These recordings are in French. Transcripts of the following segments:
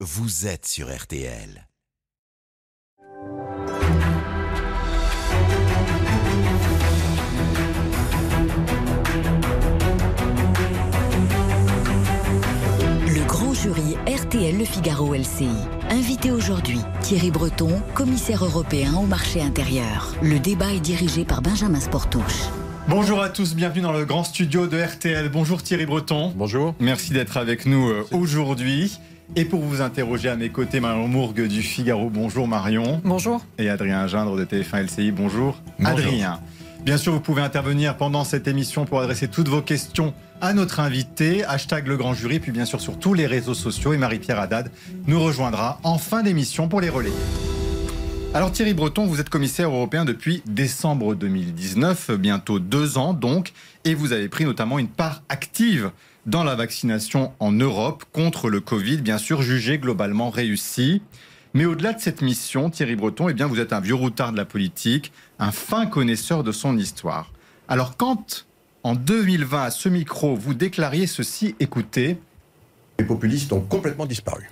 vous êtes sur RTL. Le grand jury RTL Le Figaro LCI. Invité aujourd'hui, Thierry Breton, commissaire européen au marché intérieur. Le débat est dirigé par Benjamin Sportouche. Bonjour à tous, bienvenue dans le grand studio de RTL. Bonjour Thierry Breton. Bonjour. Merci d'être avec nous euh, aujourd'hui. Et pour vous interroger à mes côtés, Marion Mourgue du Figaro. Bonjour Marion. Bonjour. Et Adrien Gindre de TF1 LCI. Bonjour. Bonjour. Adrien. Bien sûr, vous pouvez intervenir pendant cette émission pour adresser toutes vos questions à notre invité. Hashtag le grand jury, puis bien sûr sur tous les réseaux sociaux. Et Marie-Pierre Haddad nous rejoindra en fin d'émission pour les relayer. Alors Thierry Breton, vous êtes commissaire européen depuis décembre 2019, bientôt deux ans donc, et vous avez pris notamment une part active dans la vaccination en Europe contre le Covid, bien sûr jugée globalement réussie. Mais au-delà de cette mission, Thierry Breton, eh bien, vous êtes un vieux routard de la politique, un fin connaisseur de son histoire. Alors quand, en 2020, à ce micro, vous déclariez ceci, écoutez, Les populistes ont complètement disparu.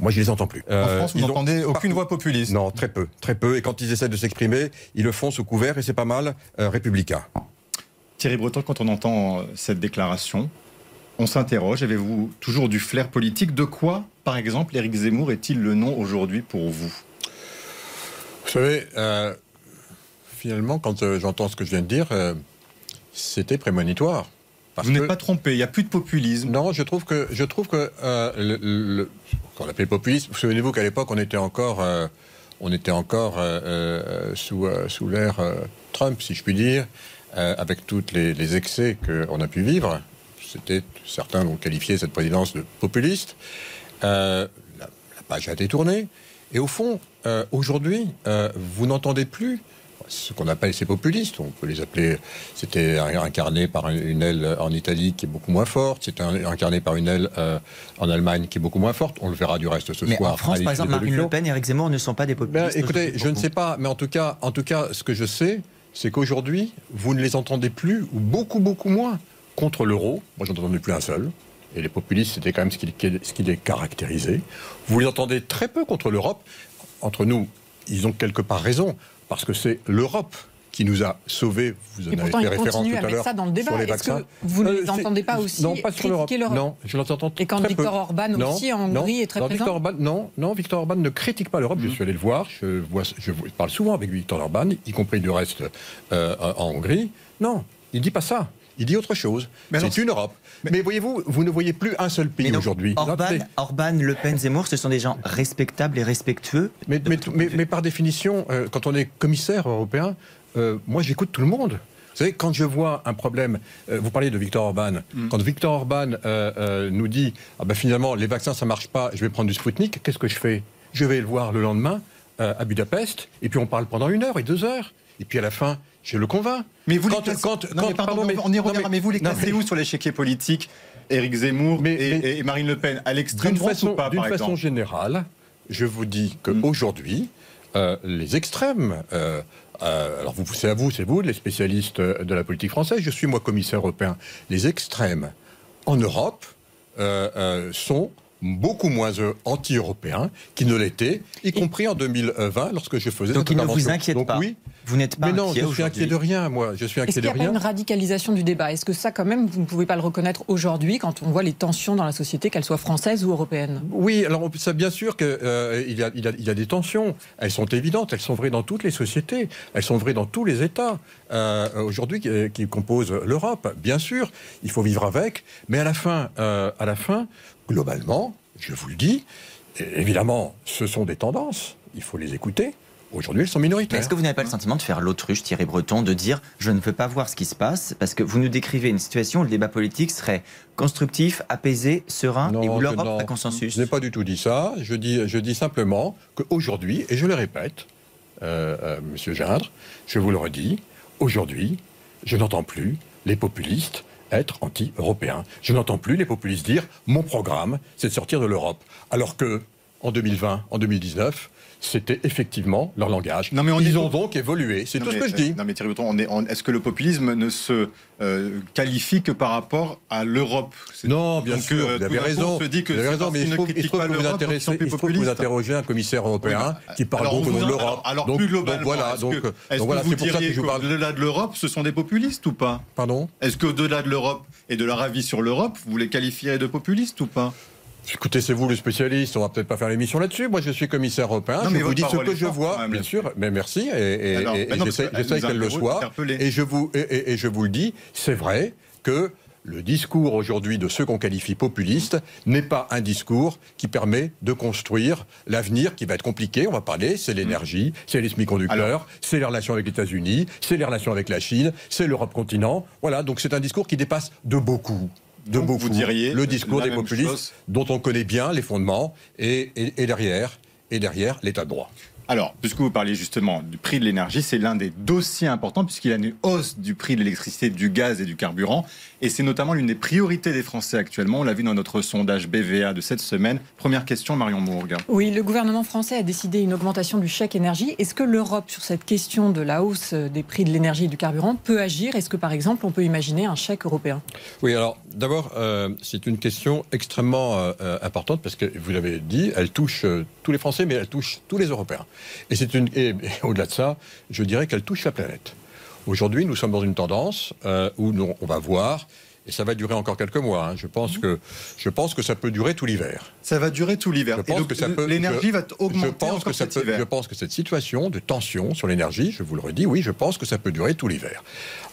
Moi, je les entends plus. en Euh, France, vous ont- n'entendez aucune voix populiste. Non, très peu, très peu. Et quand ils essaient de s'exprimer, ils le font sous couvert, et c'est pas mal, euh, républicain. Thierry Breton, quand on entend euh, cette déclaration, on s'interroge, avez-vous toujours du flair politique? De quoi, par exemple, Éric Zemmour est-il le nom aujourd'hui pour vous? Vous savez, euh, finalement, quand euh, j'entends ce que je viens de dire, euh, c'était prémonitoire. Parce Vous que- n'êtes pas trompé, il n'y a plus de populisme. Non, je trouve que je trouve que le, le- ce qu'on appelait populisme. Vous souvenez-vous qu'à l'époque, on était encore, on était encore sous sous l'ère Trump, si je puis dire, avec tous les, les excès qu'on a pu vivre. C'était certains ont qualifié cette présidence de populiste. Euh, la, la page a été tournée. Et au fond, euh, aujourd'hui, euh, vous n'entendez plus ce qu'on appelle ces populistes. On peut les appeler. C'était incarné par une aile en Italie qui est beaucoup moins forte. C'était incarné par une aile euh, en Allemagne qui est beaucoup moins forte. On le verra du reste ce Mais soir. en France, par exemple, Marine Le. Pen et Eric Zemmour ne sont pas des Ben, populistes. écoutez, je ne sais pas, mais en tout cas, en tout cas, ce que je sais, c'est qu'aujourd'hui, vous ne les entendez plus ou beaucoup, beaucoup moins contre l'euro. Moi, j'en entendais plus un seul. Et les populistes, c'était quand même ce qui, ce qui les caractérisait. Vous les entendez très peu contre l'Europe. Entre nous, ils ont quelque part raison, parce que c'est l'Europe qui nous a sauvés. Vous en Et avez pourtant, fait ils référence tout à l'heure ça dans le débat. sur les que vaccins. vous ne Euh, les c'est- entendez pas aussi Non, pas sur l'Europe. Non, je l'entends Et quand très Viktor peu. Orban Non, aussi en non, Hongrie est très non, présent Viktor Orban, non, non, Viktor Orban ne critique pas l'Europe. Je suis allé le voir. Je, vois, je parle souvent avec Viktor Orban, y compris du reste euh, en Hongrie. Non, il dit pas ça. Il dit autre chose. C'est une Europe. Mais, voyez-vous, vous ne voyez plus un seul pays aujourd'hui. Orban. Orban, Le Pen, Zemmour, ce sont des gens respectables et respectueux. Mais, mais- mais- mais par définition, euh, quand on est commissaire européen, euh, moi j'écoute tout le monde. Vous savez, quand je vois un problème, euh, vous parlez de Viktor Orban, quand Viktor Orban nous dit ah ben finalement les vaccins ça marche pas, je vais prendre du Sputnik, qu'est-ce que je fais? Je vais le voir le lendemain à Budapest, et puis on parle pendant une heure et deux heures, et puis à la fin je le convainc. Mais vous quand, les quand- Non, quand- mais pardon, pardon, mais mais- on y reviendra, mais- mais vous les classez où sur l'échiquier politique Éric Zemmour Mais- et, Marine Le Pen À l'extrême D'une droite façon, ou pas, d'une par façon exemple générale, je vous dis qu'aujourd'hui, euh, les extrêmes, euh, euh, alors vous, c'est à vous, c'est vous, les spécialistes de la politique française, je suis moi commissaire européen, les extrêmes en Europe sont beaucoup moins euh, anti-européens qu'ils ne l'étaient, y compris en 2020 lorsque je faisais Donc cette il ne vous inquiète Donc pas. oui, Vous n'êtes pas mais non, inquiet je suis inquiet de rien, moi, je suis Est-ce inquiet qu'il de n'y a pas rien. une radicalisation du débat? Est-ce que ça, quand même, vous ne pouvez pas le reconnaître aujourd'hui quand on voit les tensions dans la société, qu'elles soient françaises ou européennes? Oui, alors ça, bien sûr qu'il y, a, il y a- il y a des tensions. Elles sont évidentes, elles sont vraies dans toutes les sociétés, elles sont vraies dans tous les États euh, aujourd'hui qui, qui composent l'Europe. Bien sûr, il faut vivre avec, mais à la fin, euh, à la fin, globalement, je vous le dis, évidemment, ce sont des tendances. Il faut les écouter. Aujourd'hui, elles sont minoritaires. Est-ce que vous n'avez pas le sentiment de faire l'autruche, Thierry Breton, de dire je ne veux pas voir ce qui se passe parce que vous nous décrivez une situation où le débat politique serait constructif, apaisé, serein Non, et où l'Europe a consensus? Je n'ai pas du tout dit ça. Je dis, je dis simplement qu'aujourd'hui, et je le répète, euh, euh, Monsieur Gindre, je vous le redis, aujourd'hui, je n'entends plus les populistes être anti-européens. Je n'entends plus les populistes dire mon programme, c'est de sortir de l'Europe. Alors que en 2020, en 2019, c'était effectivement leur langage. Non, mais on Ils est- ont donc évolué. C'est tout ce que je dis. euh, Non, mais Thierry Breton, on est- on- est-ce que le populisme ne se euh, qualifie que par rapport à l'Europe? Non, bien Donc, sûr, euh, vous avez raison. on se dit que vous avez c'est raison, mais il pas que vous, intéressez- il que vous interrogez un commissaire européen Oui, bah, qui parle beaucoup de l'Europe. Alors, donc, plus donc globalement, voilà, est-ce donc, que, donc voilà, c'est pour ça que diriez je vous parle. qu'au-delà de l'Europe, ce sont des populistes ou pas? Pardon? Est-ce qu'au-delà de l'Europe et de leur avis sur l'Europe, vous les qualifiez de populistes ou pas? Écoutez, c'est vous le spécialiste, on va peut-être pas faire l'émission là-dessus. Moi, je suis commissaire européen, Non, je vous dis ce que je vois, bien sûr, mais merci, et, et- Alors, et- et non, j'essaie qu'elle le soit. Et je, vous, et, je vous le dis, c'est vrai que le discours aujourd'hui de ceux qu'on qualifie populistes n'est pas un discours qui permet de construire l'avenir qui va être compliqué. On va parler, c'est l'énergie, c'est les semi-conducteurs, c'est les relations avec les États-Unis, c'est les relations avec la Chine, c'est l'Europe continent. Voilà, donc c'est un discours qui dépasse de beaucoup. De Donc, beaucoup vous diriez le discours des populistes chose dont on connaît bien les fondements et, et- et derrière et derrière l'état de droit. Alors, puisque vous parliez justement du prix de l'énergie, c'est l'un des dossiers importants puisqu'il y a une hausse du prix de l'électricité, du gaz et du carburant. Et c'est notamment l'une des priorités des Français actuellement. On l'a vu dans notre sondage BVA de cette semaine. Première question, Marion Mourgue. Oui, le gouvernement français a décidé une augmentation du chèque énergie. Est-ce que l'Europe, sur cette question de la hausse des prix de l'énergie et du carburant, peut agir? Est-ce que, par exemple, on peut imaginer un chèque européen? Oui, alors d'abord, euh, c'est une question extrêmement euh, euh, importante parce que vous l'avez dit, elle touche tous les Français, mais elle touche tous les Européens. Et et, au-delà de ça, je dirais qu'elle touche la planète. Aujourd'hui, nous sommes dans une tendance où on va voir. Et ça va durer encore quelques mois. hein. Je pense que je pense que ça peut durer tout l'hiver. Ça va durer tout l'hiver. L'énergie va augmenter je pense encore que ça cet peut, hiver. Je pense que cette situation de tension sur l'énergie, je vous le redis, oui, je pense que ça peut durer tout l'hiver.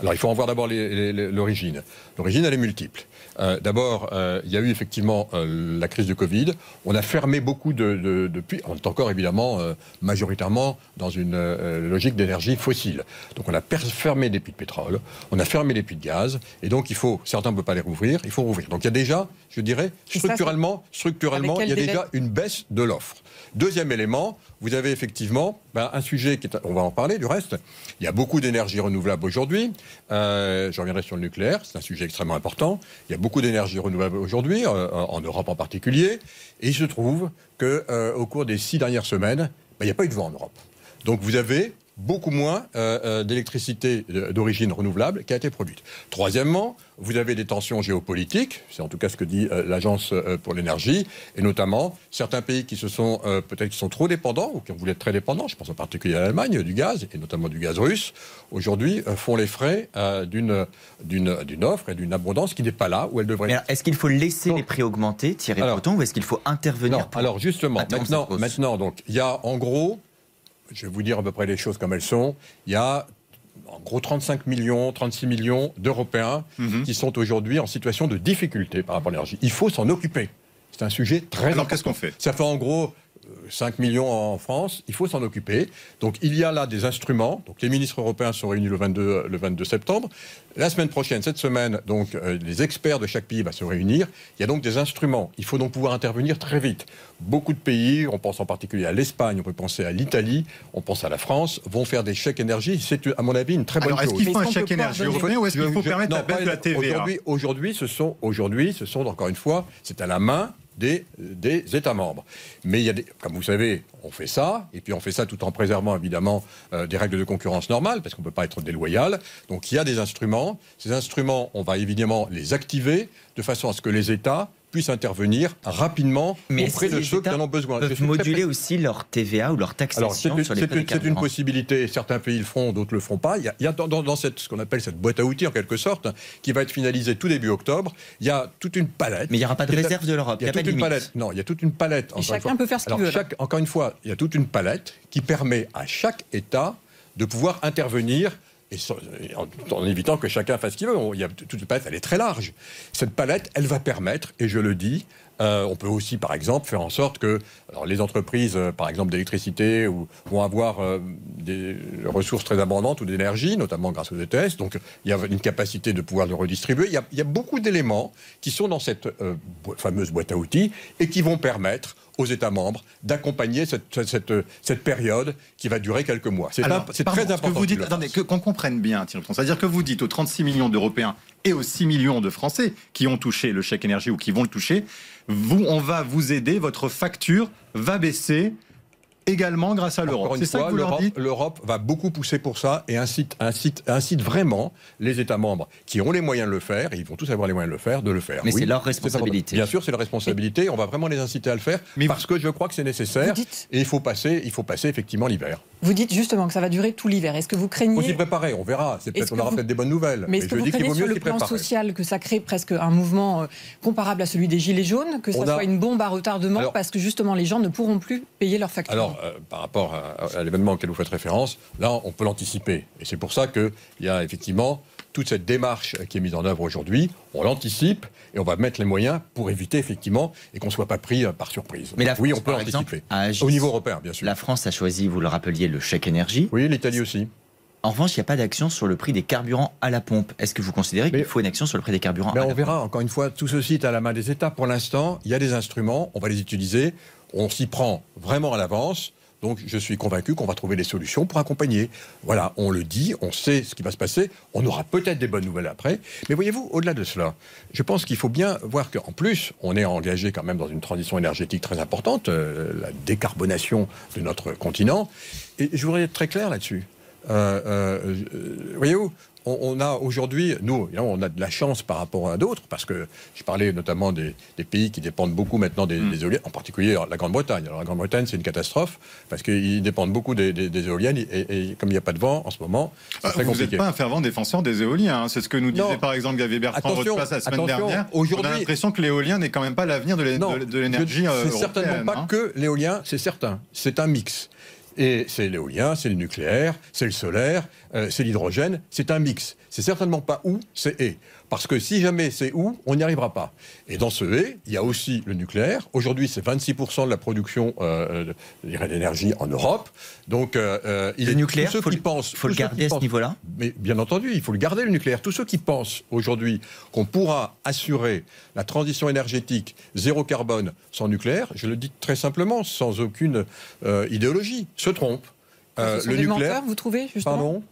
Alors il faut en voir d'abord l'origine. L'origine, elle est multiple. Euh, d'abord, euh, il y a eu effectivement euh, la crise du Covid. On a fermé beaucoup de, de, de puits. On est encore évidemment majoritairement dans une logique d'énergie fossile. Donc on a fermé des puits de pétrole, on a fermé des puits de gaz, et donc il faut, certains ne peuvent pas les rouvrir, il faut rouvrir. Donc il y a déjà, je dirais, structurellement, structurellement, il y a déjà délai une baisse de l'offre. Deuxième élément, vous avez effectivement ben, un sujet qui est, on va en parler du reste. Il y a beaucoup d'énergie renouvelable aujourd'hui. Euh, je reviendrai sur le nucléaire, c'est un sujet extrêmement important. Il y a beaucoup d'énergie renouvelable aujourd'hui, euh, en Europe en particulier. Et il se trouve que euh, cours des six dernières semaines, ben, il n'y a pas eu de vent en Europe. Donc vous avez beaucoup moins euh, euh, d'électricité d'origine renouvelable qui a été produite. Troisièmement, vous avez des tensions géopolitiques, c'est en tout cas ce que dit euh, l'Agence pour l'énergie, et notamment certains pays qui se sont euh, peut-être qui sont trop dépendants ou qui ont voulu être très dépendants, je pense en particulier à l'Allemagne, du gaz, et notamment du gaz russe, aujourd'hui font les frais d'une d'une offre et d'une abondance qui n'est pas là où elle devrait être. est-ce qu'il faut laisser Donc- les prix augmenter, Thierry Alors- Breton, ou est-ce qu'il faut intervenir Non, pour alors justement, maintenant, maintenant, donc, il y a en gros, je vais vous dire à peu près les choses comme elles sont, il y a en gros 35 millions, 36 millions d'Européens Mhm. qui sont aujourd'hui en situation de difficulté par rapport à l'énergie. Il faut s'en occuper. C'est un sujet très Alors important. qu'est-ce qu'on fait? Ça fait en gros 5 millions en France, il faut s'en occuper. Donc il y a là des instruments. Donc les ministres européens sont réunis le 22, euh, le 22 septembre. La semaine prochaine, cette semaine, donc euh, les experts de chaque pays vont se réunir. Il y a donc des instruments. Il faut donc pouvoir intervenir très vite. Beaucoup de pays, on pense en particulier à l'Espagne, on peut penser à l'Italie, on pense à la France, vont faire des chèques énergie. C'est à mon avis une très bonne Alors, est-ce chose. qu'il Mais faut un est-ce chèque énergie européen ou est-ce qu'il faut permettre non, la baisse de la TVA Aujourd'hui, aujourd'hui, ce sont, aujourd'hui, ce sont encore une fois, c'est à la main des, États membres. Mais il y a des, comme vous savez, on fait ça, et puis on fait ça tout en préservant évidemment euh, des règles de concurrence normales, parce qu'on ne peut pas être déloyal. Donc il y a des instruments. Ces instruments, on va évidemment les activer de façon à ce que les États puissent intervenir rapidement Mais auprès de ceux qui en ont besoin. Peuvent moduler aussi leur TVA ou leur alors, c'est taxation une, sur les c'est une- c'est une carburants possibilité. Certains pays le font, d'autres le font pas. Il y a, il y a dans, cette, ce qu'on appelle cette boîte à outils, en quelque sorte, qui va être finalisée tout début octobre. Il y a toute une palette. Mais il n'y aura pas de réserve de l'Europe, Il y a, pas toute une palette. Non, il y a toute une palette. une chacun peut faire ce qu'il Alors, veut, chaque- encore une fois, il y a toute une palette qui permet à chaque État de pouvoir intervenir. En, évitant que chacun fasse ce qu'il veut. Y a toute une palette, elle est très large. Cette palette, elle va permettre, et je le dis, euh, on peut aussi, par exemple, faire en sorte que les entreprises, euh, par exemple d'électricité, vont avoir euh, des ressources très abondantes ou d'énergie, notamment grâce aux ETS. Donc, il y a une capacité de pouvoir le redistribuer. Il y a, beaucoup d'éléments qui sont dans cette fameuse boîte à outils et qui vont permettre aux États membres d'accompagner cette, cette, cette, période qui va durer quelques mois. C'est très important. Que vous dites, attendez, qu'on comprenne bien, c'est-à-dire que vous dites aux 36 millions d'Européens et aux 6 millions de Français qui ont touché le chèque énergie ou qui vont le toucher, vous, on va vous aider, votre facture va baisser également grâce à l'Europe. C'est ça que vous leur dites L'Europe va beaucoup pousser pour ça et incite, incite, incite vraiment les États membres qui ont les moyens de le faire, et ils vont tous avoir les moyens de le faire, de le faire. Mais c'est leur responsabilité. Bien sûr, c'est leur responsabilité. On va vraiment les inciter à le faire Mais parce que je crois que c'est nécessaire. Et il faut passer, il faut passer effectivement l'hiver. Vous dites justement que ça va durer tout l'hiver. Est-ce que vous craignez Il faut s'y préparer. On verra. C'est peut-être on aura peut-être des bonnes nouvelles. Mais est-ce que vous craignez sur le plan social que ça crée presque un mouvement euh, comparable à celui des gilets jaunes, que ça soit une bombe à retardement parce que justement les gens ne pourront plus payer leurs factures Alors, euh, par rapport à, l'événement auquel vous faites référence, là, on peut l'anticiper. Et c'est pour ça qu'il y a effectivement toute cette démarche qui est mise en œuvre aujourd'hui, on l'anticipe et on va mettre les moyens pour éviter effectivement et qu'on ne soit pas pris euh, par surprise. Mais la France, oui, on peut l'anticiper. Au niveau européen, bien sûr. La France a choisi, vous le rappeliez, le chèque énergie. Oui, l'Italie aussi. En revanche, il n'y a pas d'action sur le prix des carburants à la pompe. Est-ce que vous considérez qu'il faut une action sur le prix des carburants à la pompe On verra, encore une fois, tout ceci est à la main des États. Pour l'instant, il y a des instruments, on va les utiliser, on s'y prend vraiment à l'avance. Donc je suis convaincu qu'on va trouver des solutions pour accompagner. Voilà, on le dit, on sait ce qui va se passer, on aura peut-être des bonnes nouvelles après. Mais voyez-vous, au-delà de cela, je pense qu'il faut bien voir qu'en plus, on est engagé quand même dans une transition énergétique très importante, euh, la décarbonation de notre continent. Et je voudrais être très clair là-dessus. Euh, euh, voyez-vous, on, a aujourd'hui, nous, on a de la chance par rapport à d'autres, parce que je parlais notamment des, pays qui dépendent beaucoup maintenant des, mm. éoliennes, en particulier la Grande-Bretagne. Alors la Grande-Bretagne, c'est une catastrophe, parce qu'ils dépendent beaucoup des, éoliennes, et, comme il n'y a pas de vent en ce moment, c'est ah, très compliqué. Vous n'êtes pas un fervent défenseur des éoliens, hein. c'est ce que nous disait par exemple Gavier Bertrand votre place la semaine dernière. On a l'impression que l'éolien n'est quand même pas l'avenir de l'énergie européenne. C'est certainement pas hein. que l'éolien, c'est certain. C'est un mix. Et c'est l'éolien, c'est le nucléaire, c'est le solaire, euh, c'est l'hydrogène, c'est un mix. C'est certainement pas où, c'est et. Parce que si jamais c'est où, on n'y arrivera pas. Et dans ce et, il y a aussi le nucléaire. Aujourd'hui, c'est 26% de la production euh, d'énergie en Europe. Donc, euh, euh il le est nucléaire, ceux faut qui le, pensent, faut le garder à ce niveau-là. Mais bien entendu, il faut le garder le nucléaire. Tous ceux qui pensent aujourd'hui qu'on pourra assurer la transition énergétique zéro carbone sans nucléaire, je le dis très simplement, sans aucune euh, idéologie, se trompent. Euh, le nucléaire, vous trouvez justement Pardon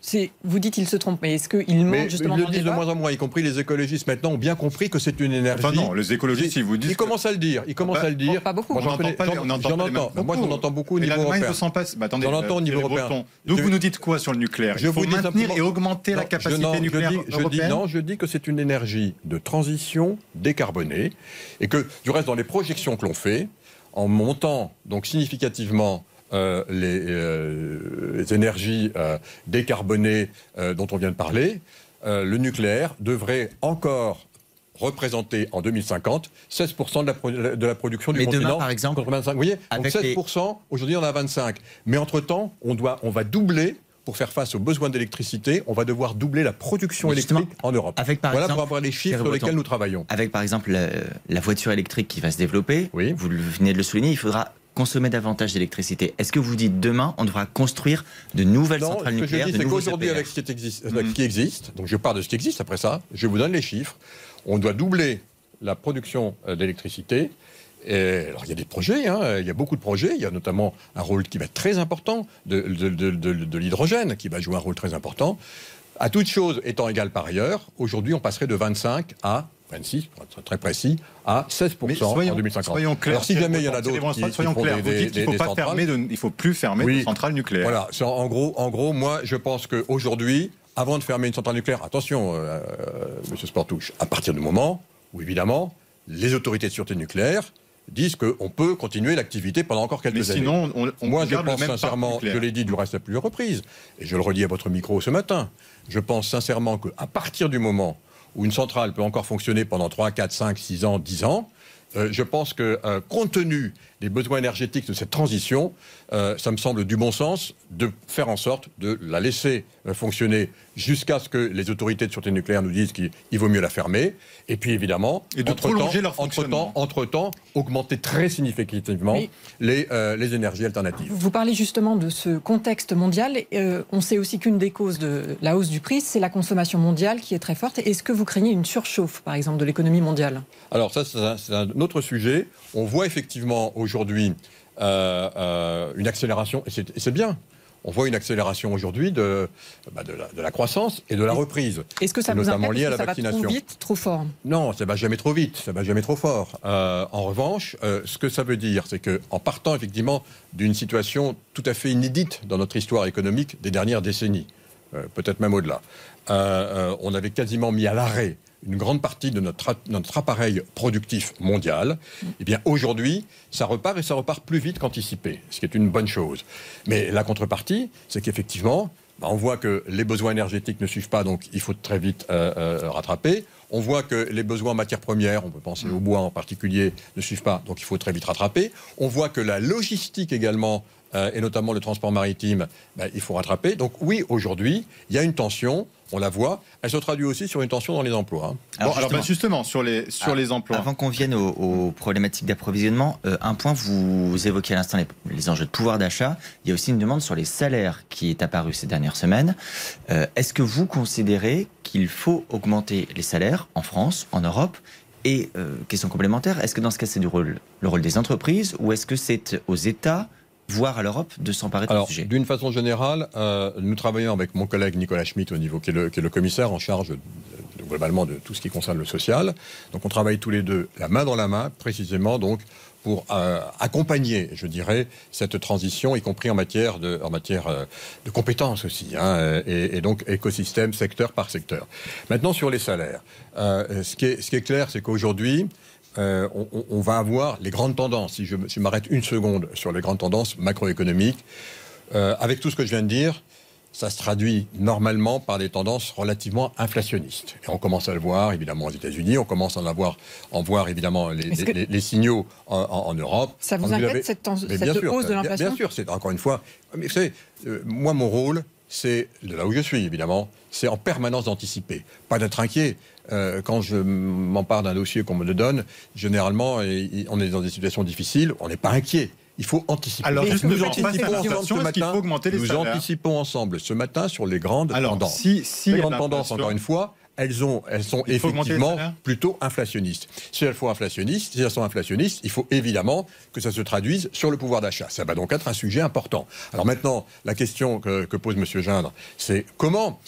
Vous dites qu'il se trompe, mais est-ce qu'il ment justement Ils le disent de moins en moins, y compris les écologistes maintenant ont bien compris que c'est une énergie. Enfin non, les écologistes, ils vous disent. Ils commencent à le dire. Ils commencent à le dire. Pas beaucoup. Moi, j'en entends. Moi, j'en entends beaucoup au niveau européen. S'en passe. Bah, attendez, j'en entends au niveau européen. Donc vous nous dites quoi sur le nucléaire? Il faut maintenir et augmenter la capacité nucléaire européenne. Non, je dis que c'est une énergie de transition décarbonée et que du reste dans les projections que l'on fait, en montant donc significativement euh, euh, les, énergies euh, décarbonées dont on vient de parler, le nucléaire devrait encore représenter en 2050 16% de la, de la production du continent. par exemple, contre 25. Vous voyez, donc 16%, aujourd'hui on a 25. Mais entre-temps, on, doit, on va doubler pour faire face aux besoins d'électricité, on va devoir doubler la production électrique en Europe. Avec, par voilà pour avoir les chiffres sur lesquels nous travaillons. Avec par exemple la, voiture électrique qui va se développer, oui. vous venez de le souligner, il faudra consommer davantage d'électricité. Est-ce que vous dites demain, on devra construire de nouvelles centrales nucléaires ce que je dis, c'est qu'aujourd'hui, avec ce qui existe, mm. qui existe, donc je pars de ce qui existe après ça, je vous donne les chiffres, on doit doubler la production euh, d'électricité. Et, alors, il y a des projets, hein, il y a beaucoup de projets. Il y a notamment un rôle qui va être très important de, de, de, de l'hydrogène, qui va jouer un rôle très important. À toute chose étant égale par ailleurs, aujourd'hui, on passerait de 25 à 26, pour être très précis, à 16% en 2050. Soyons clairs. Alors, si jamais il y en a d'autres qui, soyons clairs. Vous dites qu'il ne faut, pas fermer il faut plus fermer de centrales nucléaires. Voilà. En gros, en gros, moi, je pense qu'aujourd'hui, avant de fermer une centrale nucléaire, attention, euh, euh, Monsieur Sportouche, à partir du moment où, évidemment, les autorités de sûreté nucléaire disent qu'on peut continuer l'activité pendant encore quelques Mais sinon, années. On, Moi, je pense sincèrement, je l'ai dit du reste à plusieurs reprises, et je le redis à votre micro ce matin, je pense sincèrement qu'à partir du moment où une centrale peut encore fonctionner pendant 3, 4, 5, 6 ans, 10 ans, euh, je pense que, euh, compte tenu des besoins énergétiques de cette transition, euh, ça me semble du bon sens de faire en sorte de la laisser fonctionner jusqu'à ce que les autorités de sûreté nucléaire nous disent qu'il vaut mieux la fermer. Et puis évidemment, et de entre prolonger leur entre-temps, entre-temps, augmenter très significativement les, les, énergies alternatives. Vous parlez justement de ce contexte mondial. on sait aussi qu'une des causes de la hausse du prix, c'est la consommation mondiale qui est très forte. Est-ce que vous craignez une surchauffe, par exemple, de l'économie mondiale? Alors ça, c'est un autre sujet, on voit effectivement aujourd'hui une accélération, et c'est bien on voit une accélération aujourd'hui de, bah, de, la, croissance et de la reprise. Est-ce que ça vous notamment lié à la ça vaccination. Va trop vite, trop fort? Non, ça va jamais trop vite, ça va jamais trop fort. Euh, en revanche, euh, ce que ça veut dire, c'est que en partant effectivement d'une situation tout à fait inédite dans notre histoire économique des dernières décennies, euh, peut-être même au-delà, on avait quasiment mis à l'arrêt une grande partie de notre, notre appareil productif mondial, eh bien aujourd'hui, ça repart et ça repart plus vite qu'anticipé, ce qui est une bonne chose. Mais la contrepartie, c'est qu'effectivement, bah, on voit que les besoins énergétiques ne suivent pas, donc il faut très vite euh, euh, rattraper. On voit que les besoins en matières premières, on peut penser au bois en particulier, ne suivent pas, donc il faut très vite rattraper. On voit que la logistique également euh, et notamment le transport maritime, bah, il faut rattraper. Donc oui, aujourd'hui, il y a une tension on la voit. Elle se traduit aussi sur une tension dans les emplois. Hein. Alors, justement, bah, sur les, sur ah, les emplois. Avant qu'on vienne aux, problématiques d'approvisionnement, euh, un point, vous évoquiez à l'instant les, enjeux de pouvoir d'achat. Il y a aussi une demande sur les salaires qui est apparue ces dernières semaines. Euh, est-ce que vous considérez qu'il faut augmenter les salaires en France, en Europe? Et, euh, question complémentaire, est-ce que dans ce cas c'est le rôle des entreprises ou est-ce que c'est aux États voire à l'Europe de s'emparer de ce sujet D'une façon générale, euh, nous travaillons avec mon collègue Nicolas Schmitt, au niveau, qui est le, commissaire en charge globalement de tout ce qui concerne le social. Donc on travaille tous les deux la main dans la main, précisément donc pour euh, accompagner, je dirais, cette transition, y compris en matière de, en matière, euh, de compétences aussi, hein, et, donc écosystème, secteur par secteur. Maintenant, sur les salaires, ce, qui est, ce qui est clair, c'est qu'aujourd'hui, euh, on, va avoir les grandes tendances. Si je, m'arrête une seconde sur les grandes tendances macroéconomiques, euh, avec tout ce que je viens de dire, ça se traduit normalement par des tendances relativement inflationnistes. Et on commence à le voir évidemment aux États-Unis, on commence à en, avoir, en voir évidemment les, signaux en, Europe. Ça vous inquiète cette, cette hausse de l'inflation Bien sûr, c'est encore une fois. Mais vous savez, euh, moi mon rôle, c'est de là où je suis évidemment, c'est en permanence d'anticiper, pas d'être inquiet. Euh, quand je m'empare d'un dossier qu'on me le donne, généralement, on est dans des situations difficiles, on n'est pas inquiet. Il faut anticiper. Alors, nous, anticipons ensemble ce matin. nous anticipons ensemble ce matin sur les grandes tendances. Si, si les grandes tendances, encore une fois, elles, ont, elles sont effectivement plutôt inflationnistes. Si elles, sont inflationnistes, si elles sont inflationnistes, il faut évidemment que ça se traduise sur le pouvoir d'achat. Ça va donc être un sujet important. Alors maintenant, la question que, pose M. Gindre, c'est comment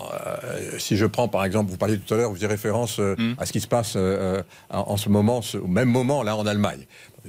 euh, si je prends par exemple, vous parliez tout à l'heure, vous faisiez référence euh, hmm. à ce qui se passe euh, en ce moment, au même moment là en Allemagne.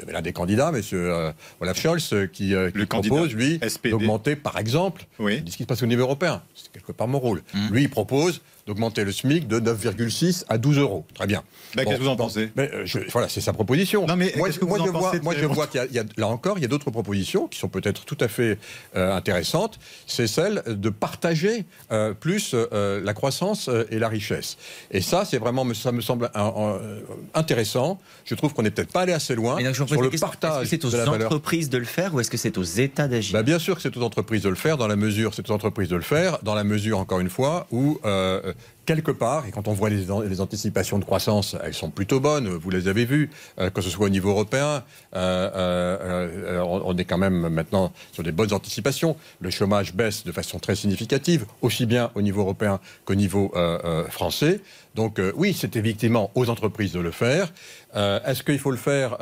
L'un des candidats, M. Olaf Scholz, qui, propose, lui, d'augmenter, par exemple, ce qui se passe au niveau européen. C'est quelque part mon rôle. Hmm. Lui, il propose d'augmenter le SMIC de 9,6 à 12 euros. Très bien. Qu'est-ce que vous en pensez euh, Voilà, c'est sa proposition. Non, mais moi, je vois, moi, je vois qu'il y, a, là encore, il y a d'autres propositions qui sont peut-être tout à fait euh, intéressantes. C'est celle de partager euh, plus la croissance et la richesse. Et ça, c'est vraiment, ça me semble intéressant. Je trouve qu'on n'est peut-être pas allé assez loin sur le partage. Est-ce que c'est aux entreprises de le faire ou est-ce que c'est aux États d'agir? Bah, Bien sûr que c'est aux entreprises de le faire, dans la mesure, c'est aux entreprises de le faire, dans la mesure, encore une fois, où quelque part, et quand on voit les, les, anticipations de croissance, elles sont plutôt bonnes, vous les avez vues, euh, que ce soit au niveau européen, euh, euh, on est quand même maintenant sur des bonnes anticipations. Le chômage baisse de façon très significative, aussi bien au niveau européen qu'au niveau français. Donc oui, c'est effectivement aux entreprises de le faire. est-ce qu'il faut le faire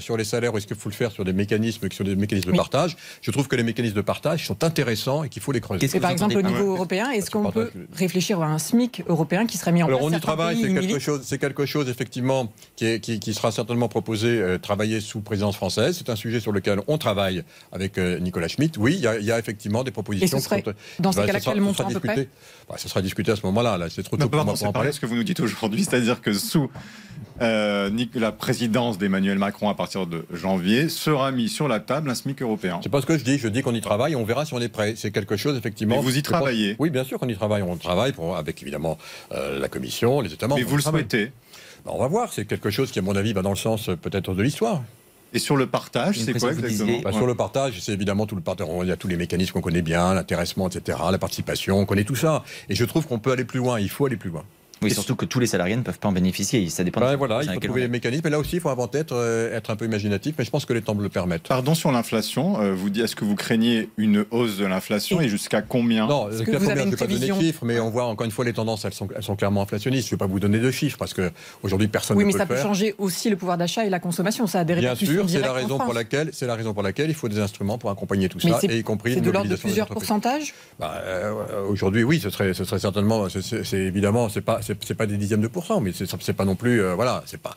sur les salaires ou est-ce qu'il faut le faire sur des mécanismes qui sont des mécanismes de partage? Je trouve que les mécanismes de partage sont intéressants et qu'il faut les creuser. Et par exemple, au niveau européen, est-ce qu'on peut réfléchir à un SMIC européen qui serait mis en place. Alors on y travaille, c'est quelque chose, c'est quelque chose effectivement qui, qui, sera certainement proposé, euh, travailler sous présidence française. C'est un sujet sur lequel on travaille avec euh, Nicolas Schmitt. Oui, il y, a effectivement des propositions. Et ce serait, dans ce bah, cas-là, quel montant à peu près? Bah, Ça sera discuté à ce moment-là. Là, c'est trop tôt pour en parler. Ce que vous nous dites aujourd'hui, c'est-à-dire que sous euh, la présidence d'Emmanuel Macron à partir de janvier sera mis sur la table un SMIC européen. C'est pas ce que je dis. Je dis qu'on y travaille. On verra si on est prêt. C'est quelque chose effectivement. Et vous y travaillez Oui, bien sûr qu'on y travaille. On travaille pour, avec évidemment euh, la Commission, les États membres. Mais vous le souhaitez ben, On va voir. C'est quelque chose qui, à mon avis, va dans le sens euh, peut-être de l'histoire. Et sur le partage, c'est quoi exactement bah, Sur le partage, c'est évidemment tout le partage. Il y a tous les mécanismes qu'on connaît bien, l'intéressement, etc., la participation, on connaît tout ça. Et je trouve qu'on peut aller plus loin. Il faut aller plus loin. Oui, Et surtout que tous les salariés ne peuvent pas en bénéficier. Ça dépend. Ben de- voilà, il faut trouver on les mécanismes. Et là aussi, il faut inventer, être, euh, être un peu imaginatif. Mais je pense que les temps le permettent. Pardon sur l'inflation. euh, vous dites, est-ce que vous craignez une hausse de l'inflation et jusqu'à combien? Non, que vous avez je ne vais pas donner de chiffres, mais on voit encore une fois les tendances, elles sont, elles sont clairement inflationnistes. Je ne vais pas vous donner de chiffres parce que aujourd'hui personne Oui, ne mais peut ça le peut faire. changer aussi le pouvoir d'achat et la consommation. Ça a des Bien sûr, c'est la raison pour laquelle c'est la raison pour laquelle il faut des instruments pour accompagner tout Mais ça, et y compris C'est de l'ordre de plusieurs pourcentages? Bah, euh, Aujourd'hui, oui, ce serait, ce serait certainement, c'est évidemment, c'est pas, c'est pas des dixièmes de pourcent, mais c'est pas non plus, euh, voilà, c'est pas.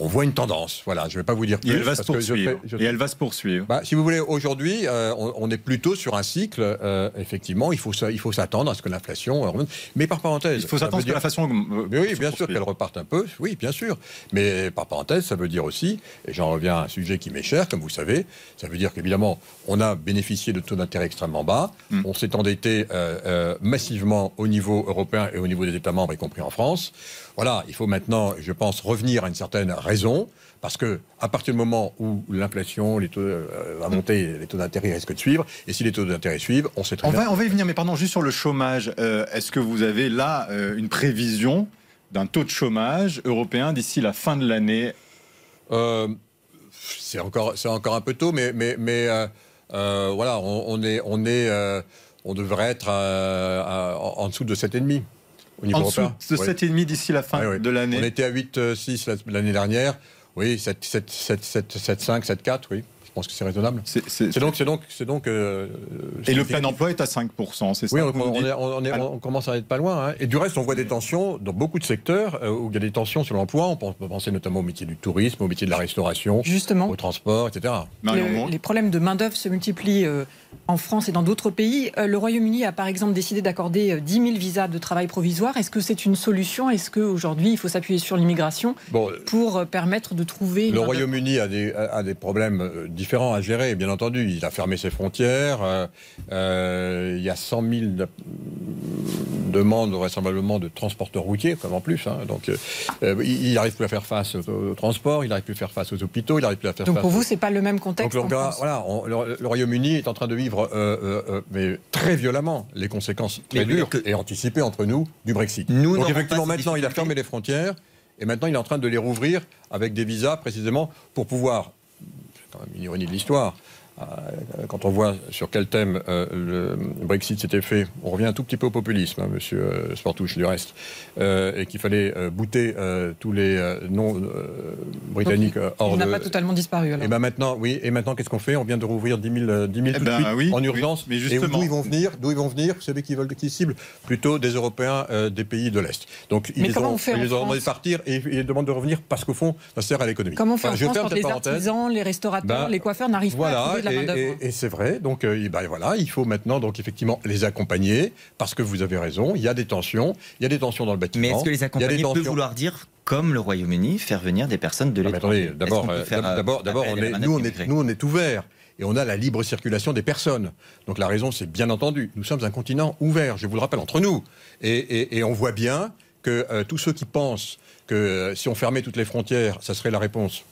On voit une tendance, voilà. Je vais pas vous dire plus. Et elle va se que je poursuivre. fais- je Et elle va se poursuivre. Bah, si vous voulez, aujourd'hui, euh, on, on est plutôt sur un cycle. euh, effectivement, il faut, il faut s'attendre à ce que l'inflation remonte. Mais par parenthèse, Il faut s'attendre à ce que dire- l'inflation. euh, mais oui, bien sûr qu'elle reparte un peu, oui, bien sûr. Mais par parenthèse, ça veut dire aussi, et j'en reviens à un sujet qui m'est cher, comme vous savez, ça veut dire qu'évidemment, on a bénéficié de taux d'intérêt extrêmement bas, Mm. on s'est endetté euh, massivement au niveau européen et au niveau des États membres, y compris en France. Voilà, il faut maintenant, je pense, revenir à une certaine raison. Parce que à partir du moment où l'inflation, les taux euh, va monter, les taux d'intérêt risquent de suivre. Et si les taux d'intérêt suivent, on sait très On bien. va, on va y venir, mais pardon, juste sur le chômage. euh, Est-ce que vous avez là euh, une prévision d'un taux de chômage européen d'ici la fin de l'année? C'est encore, c'est encore un peu tôt, mais, mais, mais voilà, on, on est, on est, on devrait être en dessous de 7,5 au niveau En européen. de Oui. 7,5 d'ici la fin Oui, oui. de l'année On était à 8,6 la- l'année dernière. Oui, 7, 7, 7, 7, 7, 5, 7, 4, oui. Je pense que c'est raisonnable. C'est- donc, c'est donc, c'est donc. euh, Et le plein emploi est à 5%, c'est ça Oui, on, vous on dites est- on est- Alors- on commence à être pas loin. hein. Et du reste, on voit des tensions dans beaucoup de secteurs euh, où il y a des tensions sur l'emploi. On peut penser notamment au métier du tourisme, au métier de la restauration, Justement, au transport, etc. Le- les problèmes de main-d'œuvre se multiplient euh, en France et dans d'autres pays. Euh, le Royaume-Uni a par exemple décidé d'accorder euh, 10 000 visas de travail provisoire. Est-ce que c'est une solution? Est-ce qu'aujourd'hui, il faut s'appuyer sur l'immigration Bon, pour euh, permettre de trouver Le Royaume-Uni a des, a a des problèmes euh, différents à gérer, bien entendu. Il a fermé ses frontières. euh, euh, il y a 100 000 de- demandes vraisemblablement de transporteurs routiers, comme en plus. hein. Donc, euh, euh, il n'arrive plus à faire face au, au transport, il n'arrive plus à faire face aux hôpitaux, il n'arrive plus à faire Donc face. pour vous, aux- c'est pas le même contexte Donc, en le, voilà, on- le, le Royaume-Uni est en train de vivre euh, euh, euh, mais très violemment les conséquences très Mais- dures que- et anticipées entre nous du Brexit. Nous Donc effectivement, maintenant, il a fermé les frontières et maintenant, il est en train de les rouvrir avec des visas précisément pour pouvoir, quand même une ironie de l'histoire, quand on voit sur quel thème euh, le Brexit s'était fait, on revient un tout petit peu au populisme, hein, monsieur euh, Sportouche, du reste, euh, et qu'il fallait euh, bouter euh, tous les euh, non-britanniques Donc, hors Il n'a de... pas totalement disparu. alors. Et ben maintenant, oui. Et maintenant, qu'est-ce qu'on fait? On vient de rouvrir 10 000, euh, 10 000 Eh tout ben de suite oui, en oui, urgence. mais et justement. d'où ils vont venir? D'où ils vont venir? Vous savez qui veulent qui ciblent Plutôt des Européens euh, des pays de l'est. Donc ils Mais les comment ont, on fait ils en les ont demandé de partir et ils demandent de revenir parce qu'au fond, ça sert à l'économie. Comment on fait Voilà, en je France ferme quand cette les parenthèse. artisans, les restaurateurs, Ben, les coiffeurs n'arrivent pas à la et, main-d'œuvre et- et c'est vrai. Donc, euh, ben voilà, il faut maintenant donc effectivement les accompagner parce que vous avez raison. Il y a des tensions, il y a des tensions dans le bâtiment. Mais est-ce que les accompagner peut tensions. vouloir dire, comme le Royaume-Uni, faire venir des personnes de l'étranger? d'abord, euh, euh, d'abord, d'abord, main nous, on est, nous, on est ouvert et on a la libre circulation des personnes. Donc la raison, c'est bien entendu, nous sommes un continent ouvert. Je vous le rappelle entre nous, et, et- et on voit bien que euh, tous ceux qui pensent que euh, si on fermait toutes les frontières, ça serait la réponse,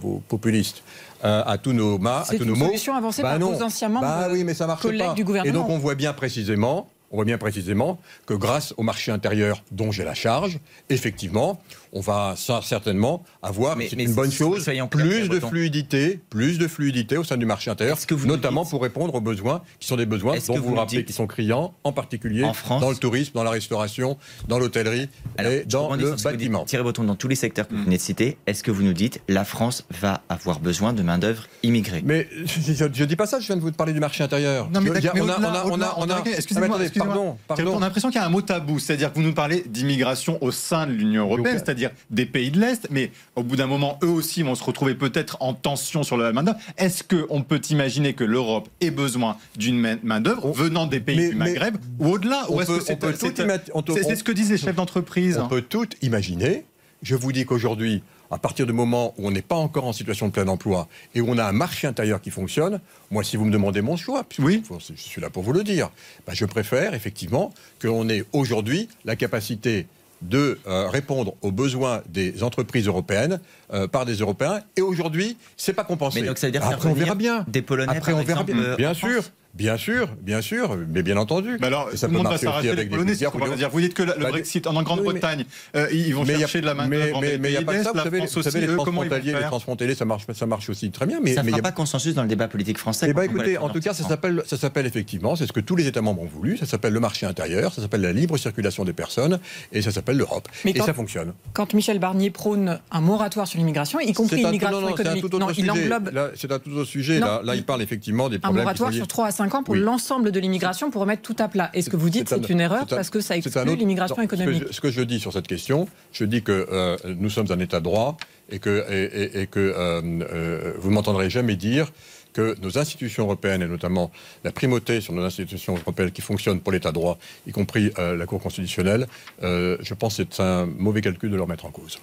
vos populistes, euh, à tous nos mâts, à C'est tous une nos mots. solution avancée Bah par non. vos anciens membres, Bah oui, mais ça marche collègues pas. du gouvernement. Et donc on voit bien précisément. On voit bien précisément que grâce au marché intérieur dont j'ai la charge, effectivement, on va ça, certainement avoir, Mais- c'est une bonne chose, plus de fluidité, plus de fluidité au sein du marché intérieur, que vous notamment dites- pour répondre aux besoins qui sont des besoins dont vous vous rappelez dites- qui sont criants, en particulier En France- dans le tourisme, dans la restauration, dans l'hôtellerie et dans le bâtiment. Thierry Breton, dans tous les secteurs que vous venez de citer, est-ce que vous nous dites la France va avoir besoin de main-d'œuvre immigrée? Mais je ne dis pas ça, je viens de vous parler du marché intérieur. Non, mais on a- on a- excusez-moi, pardon. On a l'impression qu'il y a un mot tabou, c'est-à-dire que vous nous parlez d'immigration au sein de l'Union européenne, Donc, c'est-à-dire des pays de l'Est, mais au bout d'un moment, eux aussi vont se retrouver peut-être en tension sur la main-d'œuvre. Est-ce qu'on peut imaginer que l'Europe ait besoin d'une main-d'œuvre On- venant des pays mais- du mais- Maghreb ou au-delà On Ou est-ce peut- que c'est ce que disent les chefs d'entreprise On peut tout imaginer. Je vous dis qu'aujourd'hui, à partir du moment où on n'est pas encore en situation de plein emploi et où on a un marché intérieur qui fonctionne, moi, si vous me demandez mon choix, puisque Oui. je suis là pour vous le dire, ben, je préfère effectivement qu'on ait aujourd'hui la capacité de euh, répondre aux besoins des entreprises européennes euh, par des Européens. Et aujourd'hui, c'est pas compensé. Mais donc ça veut dire faire Après, on verra bien. des Polonais, Après, par on verra exemple, bien. euh, Bien en sûr. Bien sûr, bien sûr, mais bien entendu. Mais alors, ça tout le monde va s'arracher avec va dire. Vous dites que le bah, Brexit, en Grande-Bretagne, euh, ils vont chercher de la main Mais il n'y a pas ça, vous savez, vous savez les transfrontaliers, les transfrontaliers, ça marche, ça marche aussi très bien. Mais, ça ne fera pas consensus dans le débat politique français. Eh bien, écoutez, en tout cas, ça s'appelle, ça s'appelle effectivement, c'est ce que tous les États membres ont voulu, ça s'appelle le marché intérieur, ça s'appelle la libre circulation des personnes, et ça s'appelle l'Europe. Et ça fonctionne. Quand Michel Barnier prône un moratoire sur l'immigration, y compris l'immigration économique, il englobe. C'est un tout autre sujet. Là, il parle effectivement des problèmes. Un moratoire sur 3 à 5 ans pour l'ensemble de l'immigration pour remettre tout à plat. Est-ce que vous dites que c'est une erreur parce que ça exclut l'immigration économique ce que, je, dis sur cette question, je dis que euh, nous sommes un État de droit et que, et, que euh, euh, vous m'entendrez jamais dire que nos institutions européennes, et notamment la primauté sur nos institutions européennes qui fonctionnent pour l'état de droit, y compris la Cour constitutionnelle, je pense que c'est un mauvais calcul de leur mettre en cause.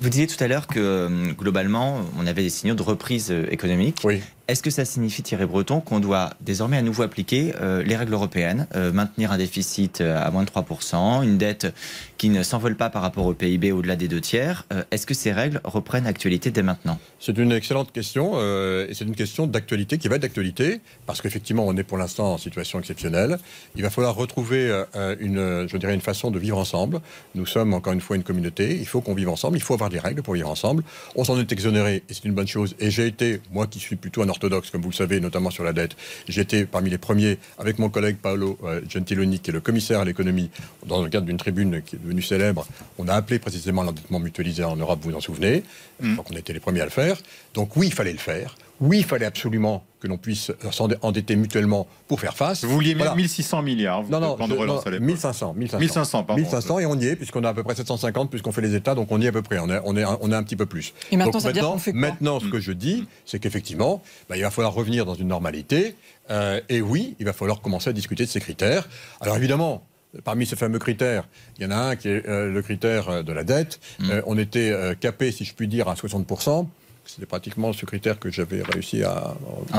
Vous disiez tout à l'heure que globalement, on avait des signaux de reprise économique. Oui. Est-ce que ça signifie, Thierry Breton, qu'on doit désormais à nouveau appliquer euh, les règles européennes, euh, maintenir un déficit euh, à moins de 3%, une dette qui ne s'envole pas par rapport au PIB au-delà des deux tiers Est-ce que ces règles reprennent actualité dès maintenant? C'est une excellente question, et c'est une question d'actualité qui va être d'actualité, parce qu'effectivement, on est pour l'instant en situation exceptionnelle. Il va falloir retrouver une, je dirais, une façon de vivre ensemble. Nous sommes encore une fois une communauté, il faut qu'on vive ensemble, il faut avoir des règles pour vivre ensemble. On s'en est exonéré, et c'est une bonne chose. Et j'ai été, moi qui suis plutôt un orthodoxe, comme vous le savez, notamment sur la dette. J'étais parmi les premiers, avec mon collègue Paolo euh, Gentiloni, qui est le commissaire à l'économie, dans le cadre d'une tribune qui est devenue célèbre. On a appelé précisément l'endettement mutualisé en Europe, vous vous en souvenez. Mm. Donc on était les premiers à le faire. Donc oui, il fallait le faire. Oui, il fallait absolument que l'on puisse s'endetter mutuellement pour faire face. Vous vouliez mettre 1600 milliards Non, non, de relance à 1500, 1500. 1500, pardon. 1500 et on y est, puisqu'on a à peu près 750, puisqu'on fait les États, donc on y est à peu près. On est, on est, on est un petit peu plus. Et maintenant, donc, ça maintenant, fait quoi maintenant ce que je dis, c'est qu'effectivement, bah, il va falloir revenir dans une normalité. Euh, et oui, il va falloir commencer à discuter de ces critères. Alors évidemment, Parmi ces fameux critères, il y en a un qui est euh, le critère euh, de la dette. Mm. on était capé, si je puis dire, à 60%. C'était pratiquement ce critère que j'avais réussi à.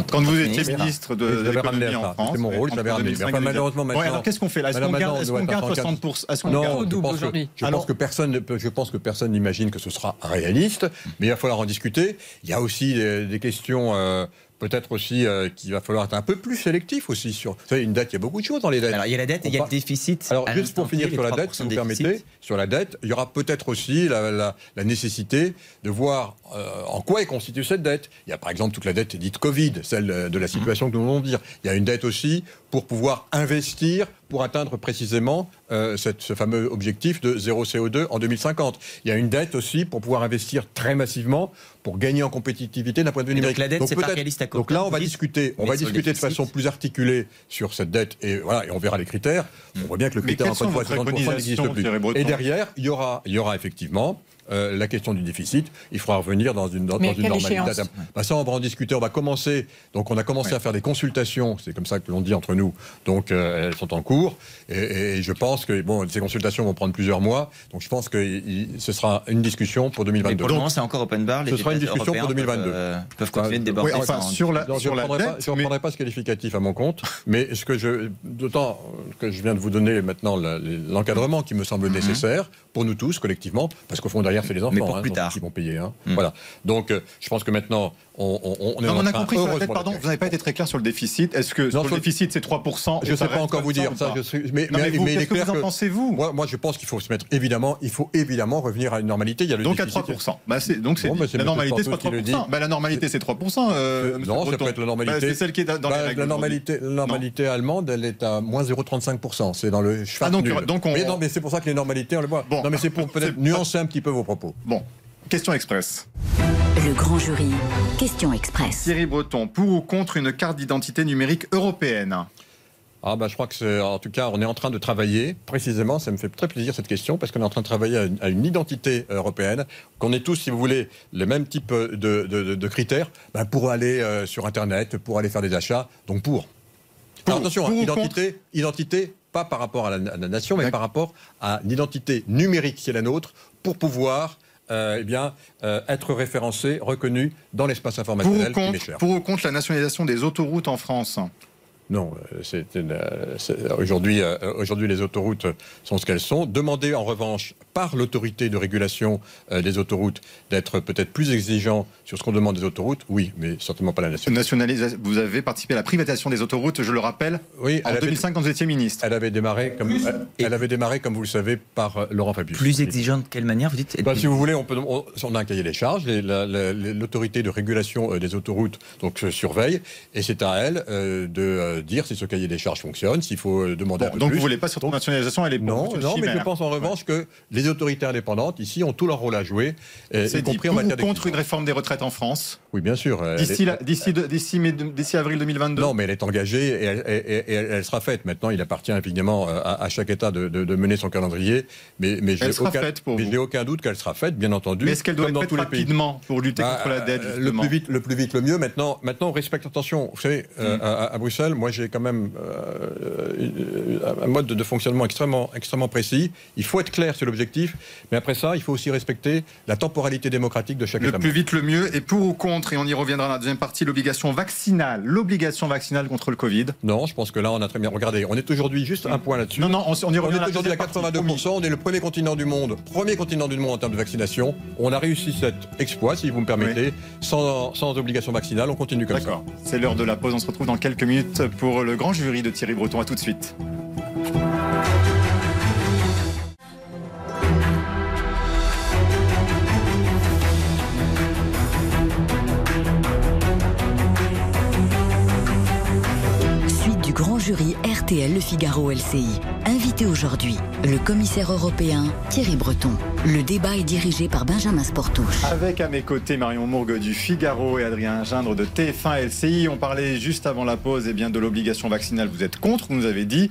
Quand vous étiez ministre de, l'économie en France. C'était mon rôle, je l'avais ramené. Enfin, malheureusement, maintenant. Ouais, alors qu'est-ce qu'on fait là? Est-ce qu'on garde, est 60% Est-ce qu'on garde au double aujourd'hui Je pense que personne, je pense que personne n'imagine que ce sera réaliste, mais il va falloir en discuter. Il y a aussi des, des questions. Euh, peut-être aussi euh, qu'il va falloir être un peu plus sélectif aussi sur. Vous savez, une dette, il y a beaucoup de choses dans les dettes. Alors il y a la dette et il y a le déficit. Alors juste pour finir sur la dette, si vous permettez, sur la dette, il y aura peut-être aussi la, nécessité de voir euh, en quoi est constituée cette dette. Il y a par exemple toute la dette dite Covid, celle de la situation que nous allons dire. Il y a une dette aussi pour pouvoir investir pour atteindre précisément euh, ce fameux objectif de zéro CO2 en 2050. Il y a une dette aussi pour pouvoir investir très massivement pour gagner en compétitivité d'un point de vue numérique. Donc la dette, c'est pas réaliste à Donc là, on va discuter, on va discuter de façon plus articulée sur cette dette et voilà, et on verra les critères. On voit bien que le critère encore une fois 60% n'existe plus. Et derrière, il y aura, il y aura effectivement euh, la question du déficit. Il faudra revenir dans une, dans, une normalité. Bah, ça, on va en discuter. On va commencer. Donc, on a commencé à faire des consultations. C'est comme ça que l'on dit entre nous. Donc, euh, elles sont en cours. Et, je pense que bon, ces consultations vont prendre plusieurs mois. Donc, je pense que ce sera une discussion pour 2022. pour le moment, c'est encore open bar. ce sera une discussion pour 2022. Peuvent, euh, peuvent continuer de déborder. Oui, enfin, sur la, sur je ne prendrai, pas, pas ce qualificatif à mon compte. mais ce que je, d'autant que je viens de vous donner maintenant l'encadrement qui me semble mhm. nécessaire pour nous tous collectivement, parce qu'au fond derrière c'est les enfants hein, qui vont payer. Hein. Hmm. Voilà. Donc euh, je pense que maintenant on, on, est on a compris sur la dette, pardon, vous n'avez pas été très clair sur le déficit. Est-ce que sur le déficit c'est 3% Je ne sais pas encore vous dire ça. Je suis, mais, mais, mais, qu'est-ce que vous en pensez-vous moi, moi, je pense qu'il faut se mettre évidemment, il faut évidemment revenir à une normalité. Il y a le donc à 3%. Bah, donc c'est la normalité c'est pas 3%. Bah, la normalité c'est 3%. Euh, non, ça peut être la normalité. Bah, c'est celle qui est dans les. La normalité, la normalité allemande, elle est à moins 0,35%. C'est dans le. Ah donc donc on. Mais c'est pour ça que les normalités on le voit. Non mais c'est pour peut-être nuancer un petit peu vos propos. Bon, question express. Le grand jury, question express. Thierry Breton, pour ou contre une carte d'identité numérique européenne? Ah bah, je crois que c'est, en tout cas, on est en train de travailler, précisément, ça me fait très plaisir cette question, parce qu'on est en train de travailler à une, identité européenne, qu'on ait tous, si vous voulez, les mêmes types de, critères bah, pour aller euh, sur Internet, pour aller faire des achats, donc pour. attention, hein, identité, identité, pas par rapport à la, nation, mais par rapport à l'identité numérique qui est la nôtre, pour pouvoir euh, eh bien, euh, être référencé, reconnu dans l'espace informationnel pour ou, contre, pour ou contre la nationalisation des autoroutes en France? Non, euh, aujourd'hui, aujourd'hui les autoroutes sont ce qu'elles sont. Demandez en revanche par l'autorité de régulation euh, des autoroutes d'être peut-être plus exigeant sur ce qu'on demande des autoroutes, oui, mais certainement pas la nationalisation. Vous avez participé à la privatisation des autoroutes, je le rappelle, oui, en 2005 quand vous étiez ministre. Elle avait démarré, comme, elle, avait démarré, comme vous le savez, par euh, Laurent Fabius. Plus exigeant de quelle manière, vous dites? Bah, Si vous voulez, on, peut, on, a un cahier des charges, l'autorité de régulation des autoroutes donc, surveille, et c'est à elle de dire si ce cahier des charges fonctionne, s'il faut demander un peu Donc vous ne voulez pas sur nationalisation, elle est Non, non mais je pense en revanche que les autorités indépendantes, ici, ont tout leur rôle à jouer, y compris en matière contre une réforme des retraites en France? Oui, bien sûr. D'ici avril 2022 Non, mais elle est engagée et elle, sera faite. Maintenant, il appartient évidemment euh, à, chaque État de, mener son calendrier. Mais, mais je n'ai aucun, doute qu'elle sera faite, bien entendu. Mais est-ce qu'elle doit être faite rapidement pour lutter bah, contre la dette le plus, vite, le plus vite, le mieux. Maintenant, maintenant on respecte, attention, vous savez, euh, mm. à, Bruxelles, moi j'ai quand même euh, un mode de fonctionnement extrêmement, extrêmement précis. Il faut être clair sur l'objectif, mais après ça, il faut aussi respecter la temporalité démocratique de chaque le État. Le plus vite, le mieux. Et pour ou contre, et on y reviendra dans la deuxième partie, l'obligation vaccinale. L'obligation vaccinale contre le Covid. Non, je pense que là, on a très bien. Regardez, on est aujourd'hui juste un point là-dessus. Non, non, on, y revient. On est aujourd'hui à 82%. On est le premier continent du monde, premier continent du monde en termes de vaccination. On a réussi cet exploit, si vous me permettez, sans, sans obligation vaccinale. On continue comme ça. D'accord. C'est l'heure de la pause. On se retrouve dans quelques minutes pour le grand jury de Thierry Breton. À tout de suite. Jury RTL Le Figaro LCI. Invité aujourd'hui, le commissaire européen Thierry Breton. Le débat est dirigé par Benjamin Sportouche. Avec à mes côtés Marion Mourgue du Figaro et Adrien Gindre de TF1 LCI. On parlait juste avant la pause eh de l'obligation vaccinale. Vous êtes contre, vous nous avez dit.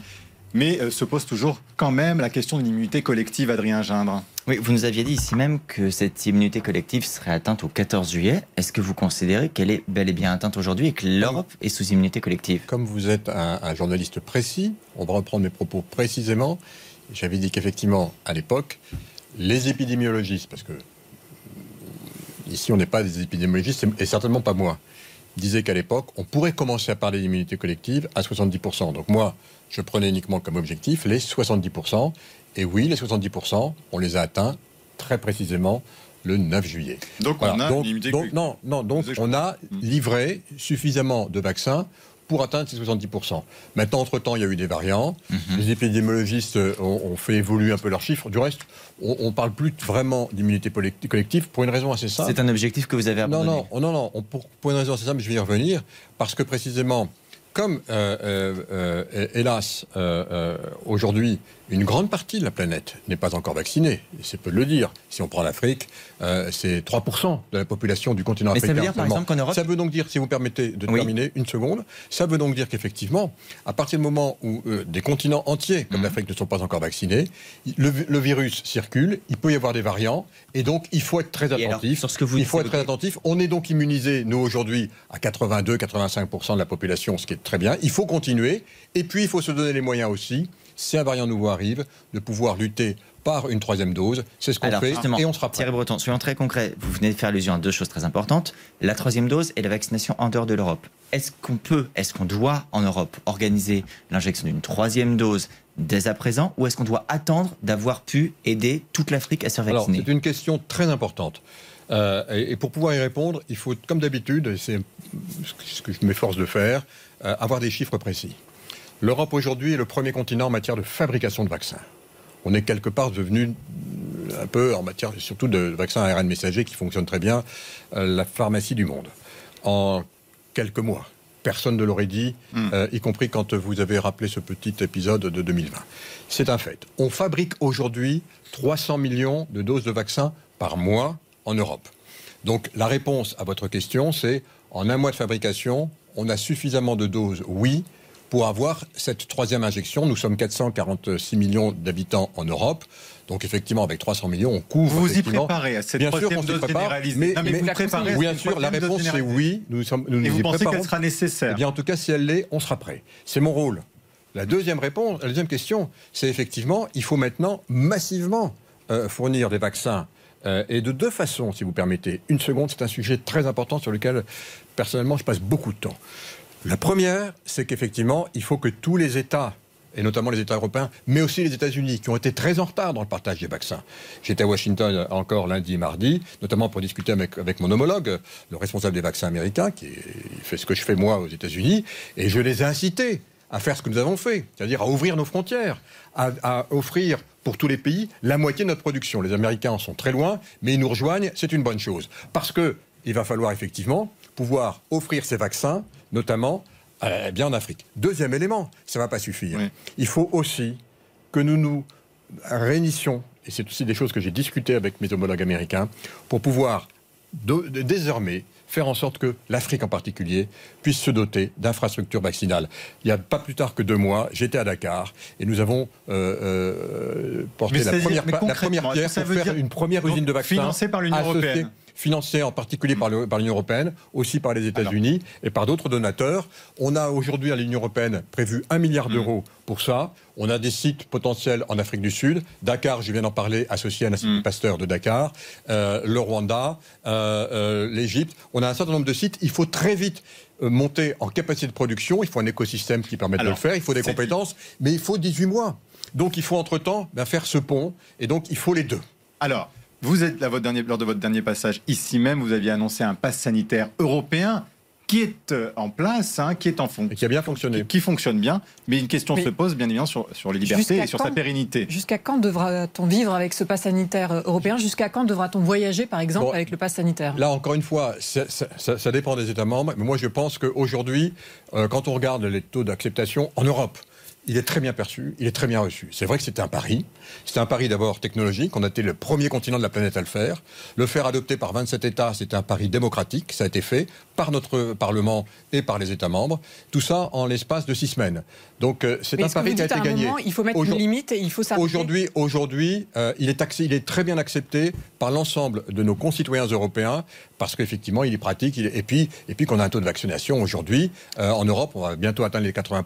Mais euh, se pose toujours quand même la question de l'immunité collective, Adrien Gindre. Vous nous aviez dit ici même que cette immunité collective serait atteinte au 14 juillet. Est-ce que vous considérez qu'elle est bel et bien atteinte aujourd'hui et que l'Europe est sous immunité collective? Comme vous êtes un, journaliste précis, on va reprendre mes propos précisément. J'avais dit qu'effectivement, à l'époque, les épidémiologistes, parce que ici on n'est pas des épidémiologistes, et certainement pas moi, disaient qu'à l'époque, on pourrait commencer à parler d'immunité collective à 70%. Donc moi, je prenais uniquement comme objectif les 70%. Et oui, les 70%, on les a atteints très précisément le 9 juillet. Donc on a donc, non, non, donc on a livré suffisamment de vaccins pour atteindre ces 70%. Maintenant, entre-temps, il y a eu des variants. Mhm. Les épidémiologistes ont, fait évoluer un peu leurs chiffres. Du reste, on ne parle plus vraiment d'immunité collective pour une raison assez simple. C'est un objectif que vous avez abandonné Non, non, non, non pour, pour, une raison assez simple, je vais y revenir. Parce que précisément, comme, euh, euh, euh, hélas, aujourd'hui, une grande partie de la planète n'est pas encore vaccinée, c'est peu de le dire. Si on prend l'Afrique, c'est 3% de la population du continent africain. Ça veut dire, par exemple, qu'en Europe... Ça veut donc dire, si vous permettez de terminer une seconde, ça veut donc dire qu'effectivement, à partir du moment où des continents entiers, comme mhm. l'Afrique, ne sont pas encore vaccinés, le, virus circule, il peut y avoir des variants, et donc il faut être très attentif. sur ce que vous il faut être très attentif. On est donc immunisé, nous, aujourd'hui, à 82-85% de la population, ce qui est très bien. Il faut continuer. Et puis, il faut se donner les moyens aussi, si un variant nouveau arrive, de pouvoir lutter par une troisième dose. C'est ce qu'on fait et on sera prêt. Thierry Breton, soyons très concrets. Vous venez de faire allusion à deux choses très importantes la troisième dose et la vaccination en dehors de l'Europe. Est-ce qu'on peut, est-ce qu'on doit en Europe organiser l'injection d'une troisième dose dès à présent ou est-ce qu'on doit attendre d'avoir pu aider toute l'Afrique à se faire vacciner? C'est une question très importante. Euh, et, pour pouvoir y répondre, il faut, comme d'habitude, et c'est ce que je m'efforce de faire, euh, avoir des chiffres précis. L'Europe aujourd'hui est le premier continent en matière de fabrication de vaccins. On est quelque part devenu un peu en matière surtout de vaccins ARN messager qui fonctionnent très bien, euh, la pharmacie du monde. En quelques mois. Personne ne l'aurait dit, hmm. y compris quand vous avez rappelé ce petit épisode de 2020. C'est un fait. On fabrique aujourd'hui 300 millions de doses de vaccins par mois en Europe. Donc la réponse à votre question, c'est en un mois de fabrication, on a suffisamment de doses, oui, pour avoir cette troisième injection. Nous sommes 446 millions d'habitants en Europe. Donc effectivement, avec 300 millions, on couvre. Vous vous y préparez à cette bien sûr dose généralisée. Mais, mais, vous préparez bien sûr, la réponse c'est oui. Nous sommes, nous Et vous pensez qu'elle sera nécessaire eh bien, en tout cas, si elle l'est, on sera prêt. C'est mon rôle. La deuxième réponse, la deuxième question, c'est effectivement, il faut maintenant massivement euh, fournir des vaccins euh, et de deux façons, si vous permettez. Une seconde, c'est un sujet très important sur lequel, personnellement, je passe beaucoup de temps. La première, c'est qu'effectivement, il faut que tous les États et notamment les États européens, mais aussi les États-Unis, qui ont été très en retard dans le partage des vaccins. J'étais à Washington encore lundi et mardi, notamment pour discuter avec, mon homologue, le responsable des vaccins américains, qui fait ce que je fais moi aux États-Unis, et je les ai incités à faire ce que nous avons fait, c'est-à-dire à ouvrir nos frontières, à, offrir pour tous les pays la moitié de notre production. Les Américains sont très loin, mais ils nous rejoignent, c'est une bonne chose. Parce que il va falloir effectivement pouvoir offrir ces vaccins, notamment euh, bien en Afrique. Deuxième élément, ça ne va pas suffire. Oui. Il faut aussi que nous nous réunissions, et c'est aussi des choses que j'ai discutées avec mes homologues américains, pour pouvoir de, de, désormais faire en sorte que l'Afrique en particulier puisse se doter d'infrastructures vaccinales. Il n'y a pas plus tard que deux mois, j'étais à Dakar et nous avons euh, euh, porté la première, la première, pierre pour faire une première usine de vaccins financée par l'Union européenne financé en particulier par l'Union européenne, aussi par les États-Unis et par d'autres donateurs. On a aujourd'hui à l'Union européenne prévu un milliard d'euros mmh. pour ça. On a des sites potentiels en Afrique du Sud. Dakar, je viens d'en parler, associé à l'Institut mmh. Pasteur de Dakar, euh, le Rwanda, euh, euh, l'Égypte. On a un certain nombre de sites. Il faut très vite monter en capacité de production. Il faut un écosystème qui permette Alors, de le faire. Il faut des compétences. Mais il faut 18 mois. Donc il faut entre-temps ben, faire ce pont. Et donc il faut les deux. Alors, vous êtes, votre dernier, lors de votre dernier passage ici même, vous aviez annoncé un pass sanitaire européen qui est euh, en place, hein, qui est en fonction. Qui a bien fonctionné. Qui, qui, fonctionne bien. Mais une question mais se pose, bien évidemment, sur, sur les libertés et sur quand, sa pérennité. Jusqu'à quand devra-t-on vivre avec ce pass sanitaire euh, européen? Jusqu'à quand devra-t-on voyager, par exemple, bon, avec le pass sanitaire? Là, encore une fois, ça, ça, ça, dépend des États membres. Mais moi, je pense qu'aujourd'hui, euh, quand on regarde les taux d'acceptation en Europe, il est très bien perçu, il est très bien reçu. C'est vrai que c'était un pari. C'était un pari d'abord technologique. On a été le premier continent de la planète à le faire. Le faire adopter par 27 États, c'était un pari démocratique. Ça a été fait par notre Parlement et par les États membres. Tout ça en l'espace de six semaines. Donc euh, c'est un pari qui a été gagné. Moment, il faut mettre une limite et il faut s'arrêter. Aujourd'hui, aujourd'hui, euh, il, est il est très bien accepté par l'ensemble de nos concitoyens européens parce qu'effectivement, il est pratique. Il est... Et puis, et puis qu'on a un taux de vaccination aujourd'hui euh, en Europe, on va bientôt atteindre les 80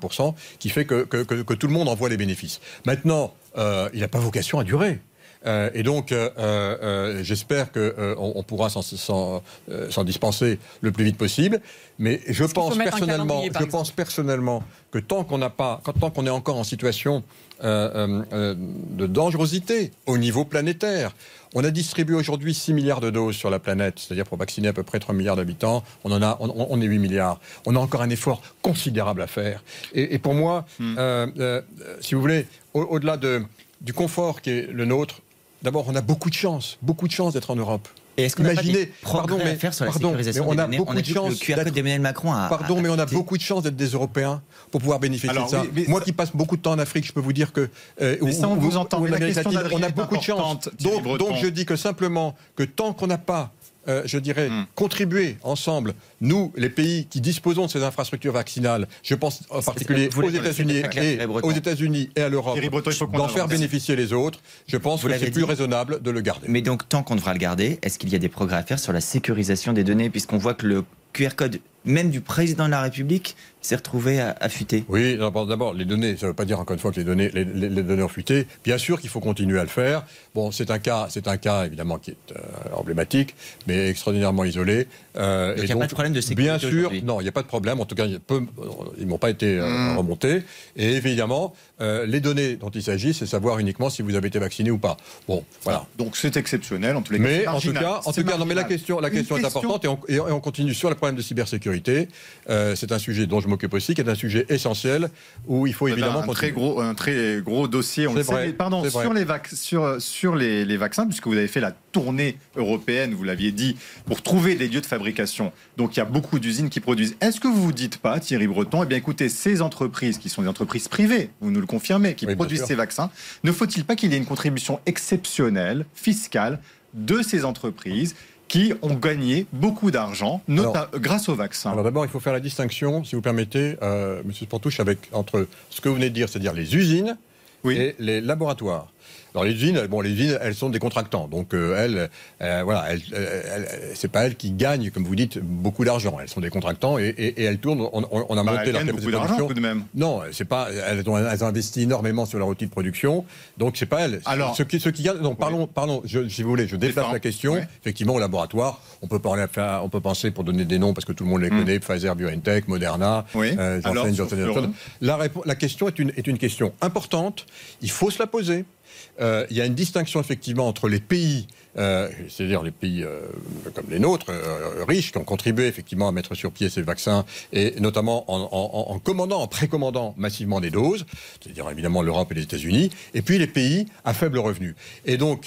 qui fait que, que, que, tout le monde en voit les bénéfices. Maintenant, euh, il n'a pas vocation à durer. Euh, et donc, euh, euh, j'espère qu'on on pourra s'en dispenser le plus vite possible. Mais je pense personnellement, je pense personnellement que tant qu'on n'a pas, tant qu'on est encore en situation de dangerosité au niveau planétaire, on a distribué aujourd'hui 6 milliards de doses sur la planète, c'est-à-dire pour vacciner à peu près 3 milliards d'habitants. On en a, on, on, est 8 milliards. On a encore un effort considérable à faire. Et, et pour moi, hmm. euh, euh, si vous voulez, au-delà au de, du confort qui est le nôtre, d'abord, on a beaucoup de chance, beaucoup de chance d'être en Europe. Et est-ce qu'on Imaginez, pardon, mais, à faire sur la pardon, sécurisation mais on a des beaucoup de chance d'Emmanuel Macron a, Pardon, a mais on a beaucoup de chance d'être des Européens pour pouvoir bénéficier Alors, de ça. Oui, mais Moi qui passe beaucoup de temps en Afrique, je peux vous dire que euh, mais ça, on vous, vous entend. Où, on a beaucoup de chance. Donc, donc je dis que simplement que tant qu'on n'a pas euh, je dirais, mm. contribuer ensemble, nous, les pays qui disposons de ces infrastructures vaccinales, je pense en particulier aux États-Unis et, aux États-Unis et à l'Europe, d'en faire bénéficier les autres, je pense Vous que c'est plus raisonnable de le garder. Mais donc, tant qu'on devra le garder, est-ce qu'il y a des progrès à faire sur la sécurisation des données, puisqu'on voit que le QR code même du président de la République s'est retrouvé affûté Oui, d'abord, les données, ça ne veut pas dire encore une fois que les données, les, les, les données ont fuité. Bien sûr qu'il faut continuer à le faire. Bon, c'est un cas, c'est un cas évidemment qui est euh, emblématique, mais extraordinairement isolé. Euh, donc, il n'y a pas de problème de sécurité Bien sûr, non, il n'y a pas de problème. En tout cas, peu, ils n'ont pas été euh, mmh. remontés. Et évidemment, euh, les données dont il s'agit, c'est savoir uniquement si vous avez été vacciné ou pas. Bon, voilà. Donc c'est exceptionnel en tous les cas. Mais en tout cas, en tout cas, non, mais la question, la question, question est importante et on, et on, continue sur le problème de cybersécurité. Euh, c'est un sujet dont je m'occupe aussi, qui est un sujet essentiel où il faut évidemment un très gros, un très gros dossier. On le. Pardon, sur les sur sur les, les vaccins, puisque vous avez fait la tournée européenne, vous l'aviez dit, pour trouver des lieux de fabrication. Donc il y a beaucoup d'usines qui produisent. Est-ce que vous vous dites pas, Thierry Breton, eh bien écoutez, ces entreprises qui sont des entreprises privées, vous nous le confirmez, qui oui, produisent ces vaccins, ne faut-il pas qu'il y ait une contribution exceptionnelle, fiscale, de ces entreprises qui ont gagné beaucoup d'argent grâce aux vaccins. Alors d'abord, il faut faire la distinction, si vous permettez, euh, Monsieur Sportouche, avec entre ce que vous venez de dire, c'est-à-dire les usines oui. et les laboratoires. Dans les usines, bon, les usines, elles sont des contractants. Donc, euh, elles, euh, voilà, elles, elles, c'est pas elles qui gagnent, comme vous dites, beaucoup d'argent. Elles sont des contractants et, et, et elles tournent. On, on a Bah, monté leur capacité beaucoup de d'argent, production. tout de même. Non, c'est pas. Elles ont, elles ont investi énormément sur leur outil de production. Donc, c'est pas elles. Alors- ceux qui, ceux qui gagnent. Non, parlons, parlons. Je, si vous voulez, je déplace la question. Effectivement, au laboratoire, on peut parler, on peut penser pour donner des noms parce que tout le monde les Hmm. connaît. Pfizer, BioNTech, Moderna, Oui. euh, Johnson Alors, Johnson sur- Johnson. La, la question est une, est une question importante. Il faut se la poser. Euh, il y a une distinction effectivement entre les pays, euh, c'est-à-dire les pays euh, comme les nôtres, riches, qui ont contribué effectivement à mettre sur pied ces vaccins, et notamment en, commandant, en précommandant massivement des doses, c'est-à-dire évidemment l'Europe et les États-Unis, et puis les pays à faible revenu. Et donc,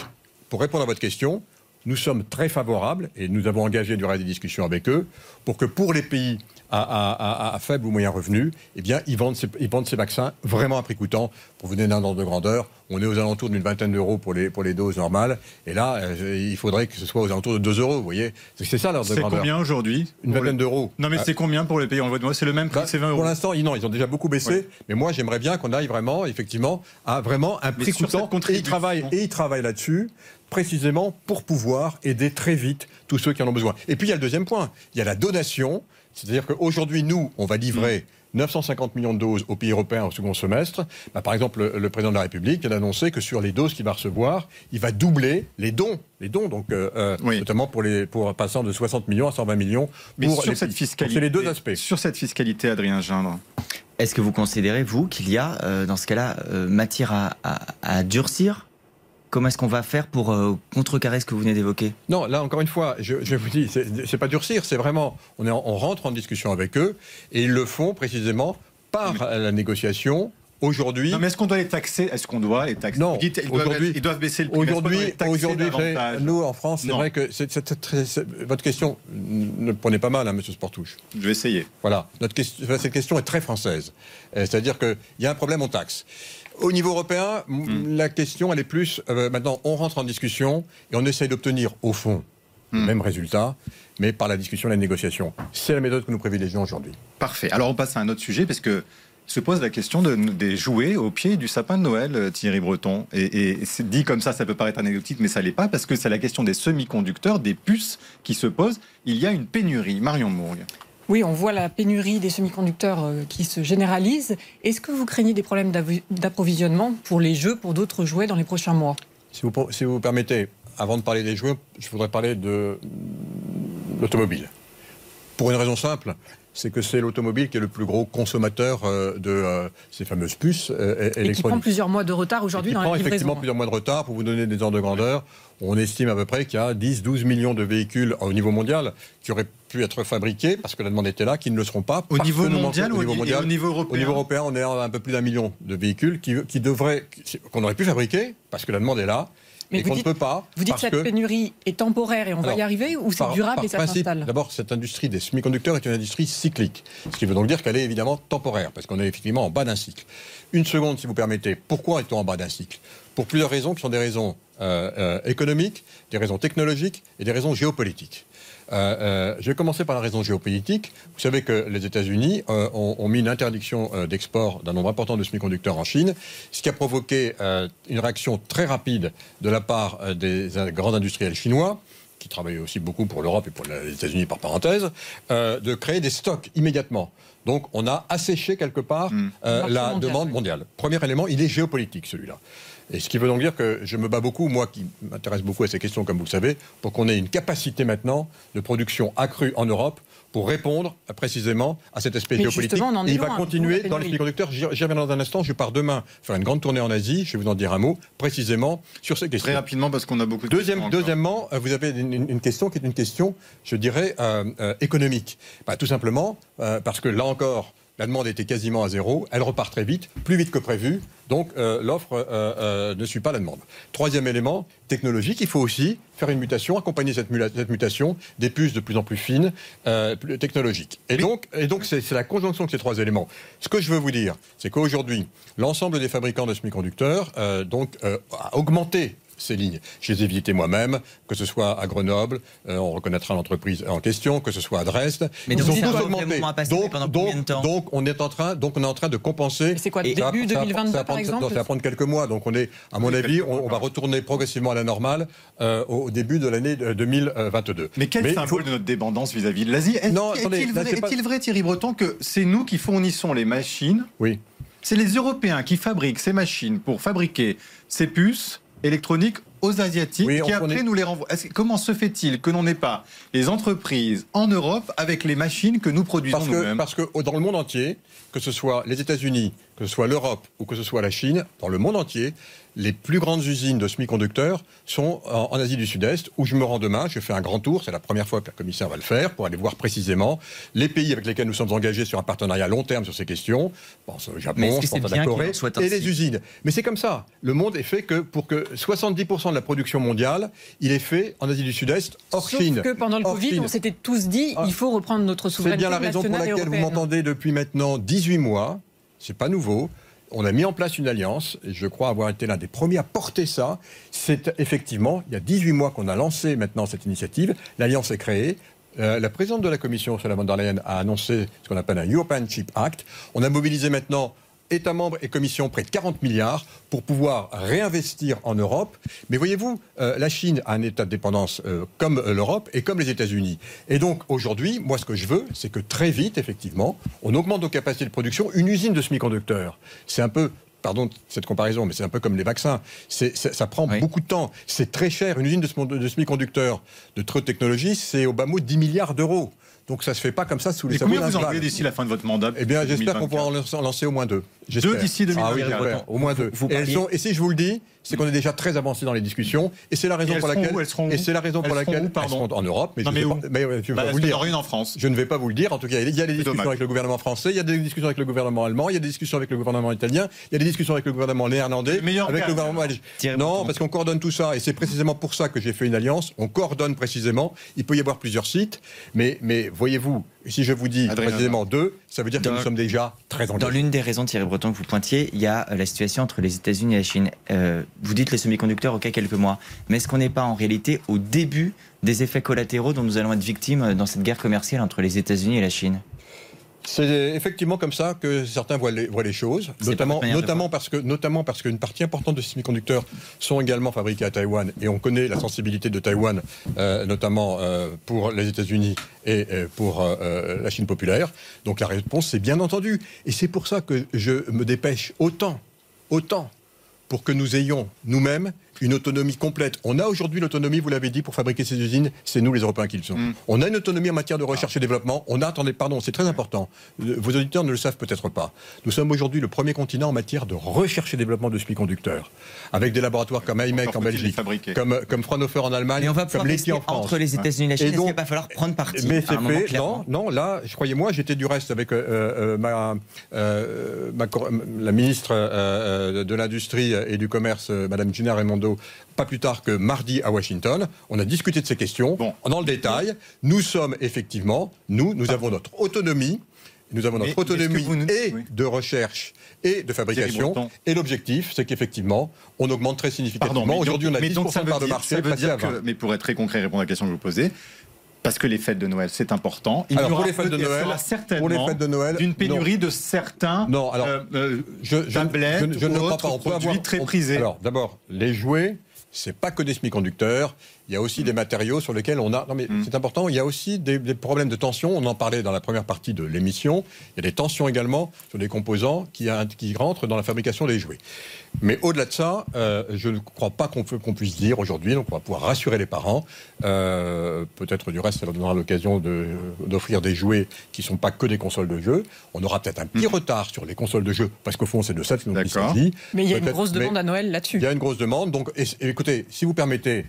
pour répondre à votre question, nous sommes très favorables, et nous avons engagé du des discussions avec eux, pour que pour les pays à, à- à- à faible ou moyen revenu, eh bien, ils vendent, ces, ils vendent ces vaccins vraiment à prix coûtant. Pour vous donner un ordre de grandeur, on est aux alentours d'une vingtaine d'euros pour les, pour les doses normales, et là, euh, il faudrait que ce soit aux alentours de 2 euros, vous voyez. C'est c'est ça l'ordre de C'est grandeur. combien aujourd'hui Une vingtaine les- d'euros. Non, mais Ah. c'est combien pour les pays en voie de moi C'est le même prix, Bah, c'est 20 euros. Pour l'instant, ils, non, ils ont déjà beaucoup baissé. Oui. Mais moi, j'aimerais bien qu'on aille vraiment, effectivement, à vraiment un prix coûtant. Et ils travaillent, et ils travaillent là-dessus, précisément pour pouvoir aider très vite tous ceux qui en ont besoin. Et puis, il y a le deuxième point. Il y a la donation. C'est-à-dire qu'aujourd'hui, nous, on va livrer 950 millions de doses aux pays européens au second semestre. Bah, par exemple, le, le président de la République vient d'annoncer que sur les doses qu'il va recevoir, il va doubler les dons. Les dons, donc, euh, euh, Oui. notamment pour, les, pour passant de 60 millions à 120 millions Mais pour sur les cette fiscalité, les deux aspects. Sur cette fiscalité, Adrien Gindre. Est-ce que vous considérez, vous, qu'il y a, euh, dans ce cas-là, euh, matière à, à- à durcir Comment est-ce qu'on va faire pour euh, contrecarrer ce que vous venez d'évoquer? Non, là encore une fois, je, je vous dis, c'est pas durcir, c'est vraiment, on, est en- on rentre en discussion avec eux et ils le font précisément par la négociation. Aujourd'hui, Non, mais est-ce qu'on doit les taxer? Est-ce qu'on doit les taxer? Non, dites, ils, doivent, aujourd'hui- ils doivent baisser le prix. aujourd'hui, aujourd'hui, nous en France, c'est vrai que votre question ne le prenez pas mal, hein, Monsieur Sportouche. Je vais essayer. Voilà, Notre question, enfin, cette question est très française. Euh, C'est-à-dire qu'il y a un problème, on taxe. Au niveau européen, Hmm. la question, elle est plus. euh, maintenant, on rentre en discussion et on essaye d'obtenir, au fond, le Hmm. même résultat, mais par la discussion et la négociation. C'est la méthode que nous privilégions aujourd'hui. Parfait. Alors on passe à un autre sujet parce que se pose la question de, des jouets au pied du sapin de Noël, euh, Thierry Breton. Et, et c'est dit comme ça, ça peut paraître anecdotique, mais ça l'est pas parce que c'est la question des semi-conducteurs, des puces qui se pose. Il y a une pénurie. Marion Mourgue. Oui, on voit la pénurie des semi-conducteurs euh, qui se généralise. Est-ce que vous craignez des problèmes d'approvisionnement pour les jeux, pour d'autres jouets dans les prochains mois? Si vous, si vous permettez, avant de parler des jouets, je voudrais parler de l'automobile. Pour une raison simple, c'est que c'est l'automobile qui est le plus gros consommateur euh, de euh, ces fameuses puces euh, é- Et qui prend électroniques. plusieurs mois de retard aujourd'hui qui dans prend la effectivement livraison. plusieurs mois de retard. Pour vous donner des ordres de grandeur, on estime à peu près qu'il y a 10-12 millions de véhicules au niveau mondial qui auraient pu être fabriqués parce que la demande était là, qui ne le seront pas. Au niveau mondial au ni- et au niveau européen Au niveau européen, on est à un peu plus d'un million de véhicules qui, qui devraient, qu'on aurait pu fabriquer parce que la demande est là. Mais et vous qu'on ne dites- peut pas. Vous dites parce cette que, pénurie est temporaire et on va y arriver ou c'est durable par et ça s'installe D'abord, cette industrie des semi-conducteurs est une industrie cyclique. Ce qui veut donc dire qu'elle est évidemment temporaire, parce qu'on est effectivement en bas d'un cycle. Une seconde, si vous permettez. Pourquoi est-on en bas d'un cycle? Pour plusieurs raisons qui sont des raisons euh, euh, économiques, des raisons technologiques et des raisons géopolitiques. Euh, euh, je vais commencer par la raison géopolitique. Vous savez que les États-Unis euh, ont, ont mis une interdiction euh, d'export d'un nombre important de semi-conducteurs en Chine, ce qui a provoqué euh, une réaction très rapide de la part euh, des euh, grands industriels chinois qui travaillent aussi beaucoup pour l'Europe et pour les États-Unis par parenthèse, euh, de créer des stocks immédiatement. Donc on a asséché quelque part Mm. euh, marché la mondial, demande oui. mondiale. Premier élément, il est géopolitique celui-là. Et ce qui veut donc dire que je me bats beaucoup, moi qui m'intéresse beaucoup à ces questions, comme vous le savez, pour qu'on ait une capacité maintenant de production accrue en Europe pour répondre euh, précisément à cet aspect Mais géopolitique. justement, on en est Et il va continuer dans les pénurie. semi-conducteurs. J'y reviens dans un instant. Je pars demain faire une grande tournée en Asie. Je vais vous en dire un mot précisément sur ces questions. Très rapidement parce qu'on a beaucoup de Deuxième, questions deuxièmement, euh, vous avez une, une- une question qui est une question, je dirais, euh, euh, économique. Bah, tout simplement euh, parce que là encore, la demande était quasiment à zéro, elle repart très vite, plus vite que prévu, donc euh, l'offre euh, euh, ne suit pas la demande. Troisième élément, technologique, il faut aussi faire une mutation, accompagner cette, mutation des puces de plus en plus fines, plus technologiques. Et donc, et donc c'est c'est la conjonction de ces trois éléments. Ce que je veux vous dire, c'est qu'aujourd'hui, l'ensemble des fabricants de semi-conducteurs donc, a augmenté ces lignes. Je les ai visitées moi-même, que ce soit à Grenoble, euh, on reconnaîtra l'entreprise en question, que ce soit à Dresde. Mais Ils donc, ont tous un augmenté. Donc, mais pendant donc, combien de temps donc, on est en train, donc on est en train de compenser. C'est quoi, Et début ça va- ça va- 2022, ça va par prendre- exemple Ça va prendre quelques mois. Donc on est, à mon avis, on, on va retourner progressivement à la normale euh, au début de l'année euh, 2022. Mais quel il symbole faut- de notre dépendance vis-à-vis de l'Asie Est- Est-il vrai, pas- est-il vrai, Thierry Breton, que c'est nous qui fournissons les machines Oui. C'est les Européens qui fabriquent ces machines pour fabriquer ces puces électroniques aux Asiatiques Oui, qui après nous les renvoient. Comment se fait-il que l'on n'ait pas les entreprises en Europe avec les machines que nous produisons Parce que, nous-mêmes parce que dans le monde entier, que ce soit les États-Unis, que ce soit l'Europe ou que ce soit la Chine, dans le monde entier, les plus grandes usines de semi-conducteurs sont en, en Asie du Sud-Est, où je me rends demain. Je fais un grand tour, c'est la première fois que la commissaire va le faire, pour aller voir précisément les pays avec lesquels nous sommes engagés sur un partenariat à long terme sur ces questions. Je pense au Japon, je c'est pense à bien la Corée, et ainsi les usines. Mais c'est comme ça. Le monde est fait que pour que 70% de la production mondiale, il est fait en Asie du Sud-Est, hors Sauf Chine. que pendant le Hors Covid, Chine. on s'était tous dit Ah. il faut reprendre notre C'est souveraineté bien la raison pour laquelle vous m'entendez depuis maintenant 18 mois. C'est pas nouveau. On a mis en place une alliance, et je crois avoir été l'un des premiers à porter ça. C'est effectivement, il y a 18 mois qu'on a lancé maintenant cette initiative. L'alliance est créée. Euh, la présidente de la commission, Ursula von der Leyen, a annoncé ce qu'on appelle un European Chip Act. On a mobilisé maintenant États membres et Commission près de 40 milliards pour pouvoir réinvestir en Europe. Mais voyez-vous, euh, la Chine a un état de dépendance euh, comme euh, l'Europe et comme les États-Unis. Et donc aujourd'hui, moi ce que je veux, c'est que très vite, effectivement, on augmente nos capacités de production. Une usine de semi-conducteurs, c'est un peu Pardon cette comparaison, mais c'est un peu comme les vaccins. Ça prend Oui. beaucoup de temps. C'est très cher. Une usine de, semi- de semi-conducteurs de très haute technologie, c'est au bas mot 10 milliards d'euros. Donc ça se fait pas comme ça sous les Et sabots combien vous en voulez d'ici la fin de votre mandat Eh bien, j'espère qu'on 2024? pourra en lancer- au moins deux. Deux d'ici 2024. Ah oui. Au moins deux. vous et, elles parliez- sont- et si je vous le dis, c'est qu'on est déjà très avancé dans les discussions. Et c'est la raison pour laquelle. où Elles seront où et c'est la raison Elles pour laquelle où, pardon elles seront en Europe. Mais Non, je mais ne vais où pas, Bah, vous le dire. une en France Je ne vais pas vous le dire. En tout cas, il y a des discussions dommage. avec le gouvernement français, il y a des discussions avec le gouvernement allemand, il y a des discussions avec le gouvernement italien, il y a des discussions avec le gouvernement néerlandais, avec gars, le gouvernement belge. Non, parce qu'on coordonne tout ça. Et c'est précisément pour ça que j'ai fait une alliance. On coordonne précisément. Il peut y avoir plusieurs sites. Mais, mais voyez-vous, si je vous dis Adrien précisément deux, ça veut dire que Dans- nous sommes déjà très Dans engagés. l'une des raisons, Thierry Breton, que vous pointiez, il y a euh, la situation entre les États-Unis et la Chine. Euh, vous dites les semi-conducteurs, ok, quelques mois. Mais est-ce qu'on n'est pas en réalité au début des effets collatéraux dont nous allons être victimes euh, dans cette guerre commerciale entre les États-Unis et la Chine? C'est effectivement comme ça que certains voient les, voient les choses, notamment, parce que, notamment parce qu'une partie importante de ces semi-conducteurs sont également fabriqués à Taïwan, et on connaît la sensibilité de Taïwan, euh, notamment euh, pour les États-Unis et euh, pour la Chine populaire. Donc la réponse, c'est bien entendu. Et c'est pour ça que je me dépêche autant, autant, pour que nous ayons nous-mêmes une autonomie complète. On a aujourd'hui l'autonomie, vous l'avez dit, pour fabriquer ces usines, c'est nous les Européens qui le sont. Mm. On a une autonomie en matière de recherche et développement. On a, attendez, pardon, c'est très important. Vos auditeurs ne le savent peut-être pas. Nous sommes aujourd'hui le premier continent en matière de recherche et développement de semi-conducteurs. Avec des laboratoires comme IMEC en Belgique, comme, comme Fraunhofer en Allemagne, Et on va pouvoir comme Leti en France. entre les États-Unis et la Chine. Et donc- va pas falloir prendre parti Mais c'est fait. Non, non, là, je croyez-moi, j'étais du reste avec euh, euh, ma, euh, ma la ministre euh, de l'Industrie et du Commerce, euh, Madame Gina Raimondo, pas plus tard que mardi à Washington. On a discuté de ces questions Bon. dans le détail. Nous sommes effectivement, nous, nous avons notre autonomie. Nous avons notre autonomie nous- et oui. de recherche et de fabrication. Et l'objectif, c'est qu'effectivement, on augmente très significativement. Aujourd'hui, on a mais 10% donc ça de part de marché, ça veut dire 20. que, mais pour être très concret, répondre à la question que je vous posais, parce que les fêtes de Noël, c'est important. Il Alors, y aura pour les fêtes de peut- il y Noël, aura certainement pour les fêtes de Noël, d'une pénurie de certains Non, alors, euh, euh, je, je- tablettes je- je ne crois pas. On peut produits avoir- très prisés. Alors, d'abord, les jouets, c'est pas que des semi-conducteurs. Il y a aussi des matériaux sur lesquels on a. Non, mais Mm. c'est important. Il y a aussi des, des problèmes de tension. On en parlait dans la première partie de l'émission. Il y a des tensions également sur des composants qui, a- qui rentrent dans la fabrication des jouets. Mais au-delà de ça, euh, je ne crois pas qu'on peut- qu'on puisse dire aujourd'hui, donc on va pouvoir rassurer les parents. Euh, Peut-être du reste, ça leur donnera l'occasion de- d'offrir des jouets qui ne sont pas que des consoles de jeux. On aura peut-être un petit retard sur les consoles de jeux, parce qu'au fond, c'est de ça Mm. D'accord. s'agit. Mais il y a une grosse demande à Noël là-dessus. il y a une grosse demande. Donc, et- et écoutez, si vous permettez,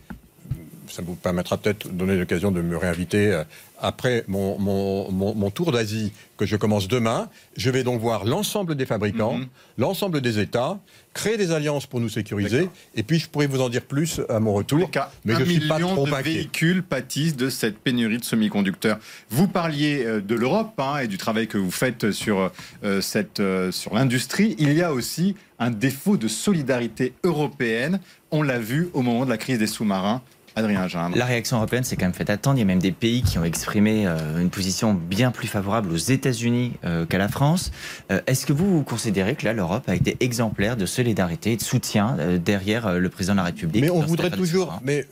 ça vous permettra peut-être de donner l'occasion de me réinviter euh, après mon, mon, mon, tour d'Asie que je commence demain. Je vais donc voir l'ensemble des fabricants, mhm. l'ensemble des États, créer des alliances pour nous sécuriser. Et puis, je pourrais vous en dire plus à mon retour. Cas, mais je suis pas trop de véhicules pâtissent de cette pénurie de semi-conducteurs. Vous parliez euh, de l'Europe hein, et du travail que vous faites sur, euh, cette, sur l'industrie. Il y a aussi un défaut de solidarité européenne. On l'a vu au moment de la crise des sous-marins. Adrien Gindre. La réaction européenne s'est quand même fait attendre. Il y a même des pays qui ont exprimé euh, une position bien plus favorable aux États-Unis euh, qu'à la France. Euh, est-ce que vous, considérez que là, l'Europe a été exemplaire de solidarité et de soutien derrière le président de la République Mais on voudrait toujours. Mais,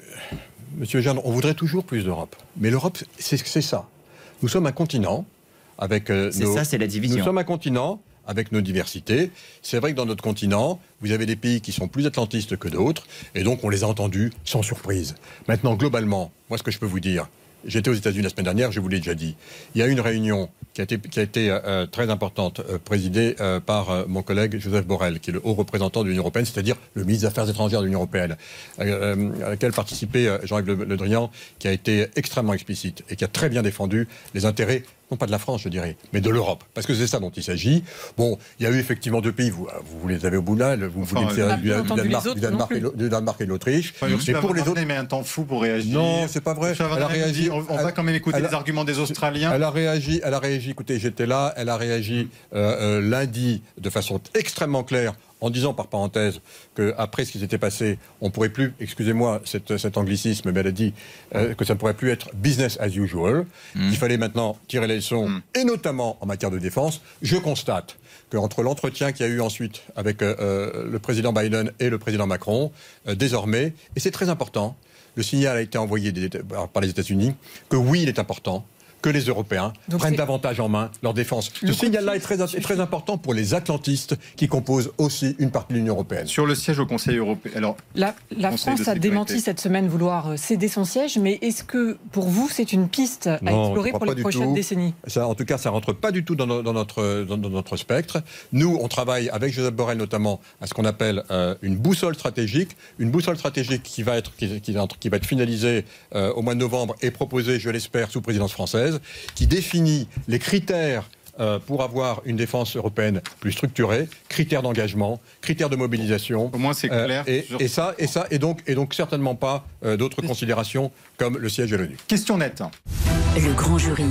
monsieur Gindre, on voudrait toujours plus d'Europe. Mais l'Europe, c'est ça. Nous sommes un continent avec. c'est ça, c'est la division. Nous sommes un continent avec nos diversités. C'est vrai que dans notre continent, vous avez des pays qui sont plus atlantistes que d'autres, et donc on les a entendus sans surprise. Maintenant, globalement, moi ce que je peux vous dire, J'étais aux États-Unis la semaine dernière, je vous l'ai déjà dit. Il y a eu une réunion qui a été, euh, euh, très importante, euh, présidée par mon collègue Joseph Borrell, qui est le haut représentant de l'Union européenne, c'est-à-dire le ministre des Affaires étrangères de l'Union européenne, à laquelle participait Jean-Yves Le, Drian, qui a été extrêmement explicite et qui a très bien défendu les intérêts non pas de la France, je dirais, mais de l'Europe. Parce que c'est ça dont il s'agit. Bon, il y a eu effectivement deux pays, vous, vous les avez au bout là, vous voulez faire du, Danemark, et de l'Autriche. mais pour les autres, mais un temps fou pour réagir. Non, c'est pas vrai. Elle a réagi. On, va quand même écouter les arguments des Australiens. Elle a réagi. Elle a réagi. Écoutez, j'étais là. Elle a réagi euh, euh, lundi de façon extrêmement claire en disant par parenthèse qu'après ce qui s'était passé, on ne pourrait plus, excusez-moi cet, anglicisme, mais elle a dit euh, que ça ne pourrait plus être business as usual, mmh. Il fallait maintenant tirer les leçons, mmh. et notamment en matière de défense. Je constate qu'entre l'entretien qu'il y a eu ensuite avec euh, euh, le président Biden et le président Macron, désormais, et c'est très important, le signal a été envoyé par les États-Unis, que oui, il est important que les Européens prennent davantage en main leur défense. Ce signal-là est très, très important pour les atlantistes qui composent aussi une partie de l'Union européenne. Sur le siège au Conseil européen, alors la, France a démenti cette semaine vouloir euh, céder son siège, mais est-ce que pour vous c'est une piste à explorer pour les prochaines décennies? Ça, En tout cas, ça rentre pas du tout dans, notre, dans, notre spectre. Nous, on travaille avec Joseph Borrell notamment à ce qu'on appelle euh, une boussole stratégique, une boussole stratégique qui va être qui, qui, va être finalisée euh, au mois de novembre et proposée, je l'espère, sous présidence française qui définit les critères euh, pour avoir une défense européenne plus structurée, critères d'engagement, critères de mobilisation. Au moins c'est clair. Euh, et, ça, et ça, et donc, et donc certainement pas euh, d'autres considérations comme le siège de l'ONU. Question nette. Le grand jury.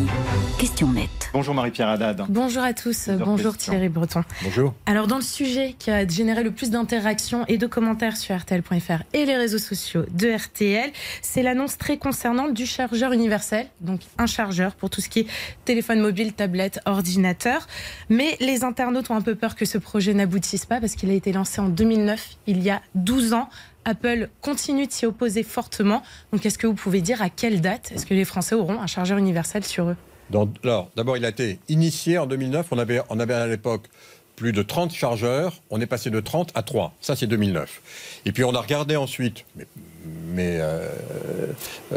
Question nette. Bonjour Marie-Pierre Haddad. Bonjour à tous. Bonjour Thierry Breton. Bonjour. Alors dans le sujet qui a généré le plus d'interactions et de commentaires sur RTL.fr et les réseaux sociaux de RTL, c'est l'annonce très concernante du chargeur universel, donc un chargeur pour tout ce qui est téléphone mobile, tablette, ordinateur. Mais les internautes ont un peu peur que ce projet n'aboutisse pas parce qu'il a été lancé en 2009, il y a 12 ans Apple continue de s'y opposer fortement. Donc, est-ce que vous pouvez dire à quelle date est-ce que les Français auront un chargeur universel sur eux? Alors, d'abord, il a été initié en 2009. On avait, on avait à l'époque plus de 30 chargeurs. On est passé de 30 à 3. Ça, c'est 2009. Et puis, on a regardé ensuite, mes, euh,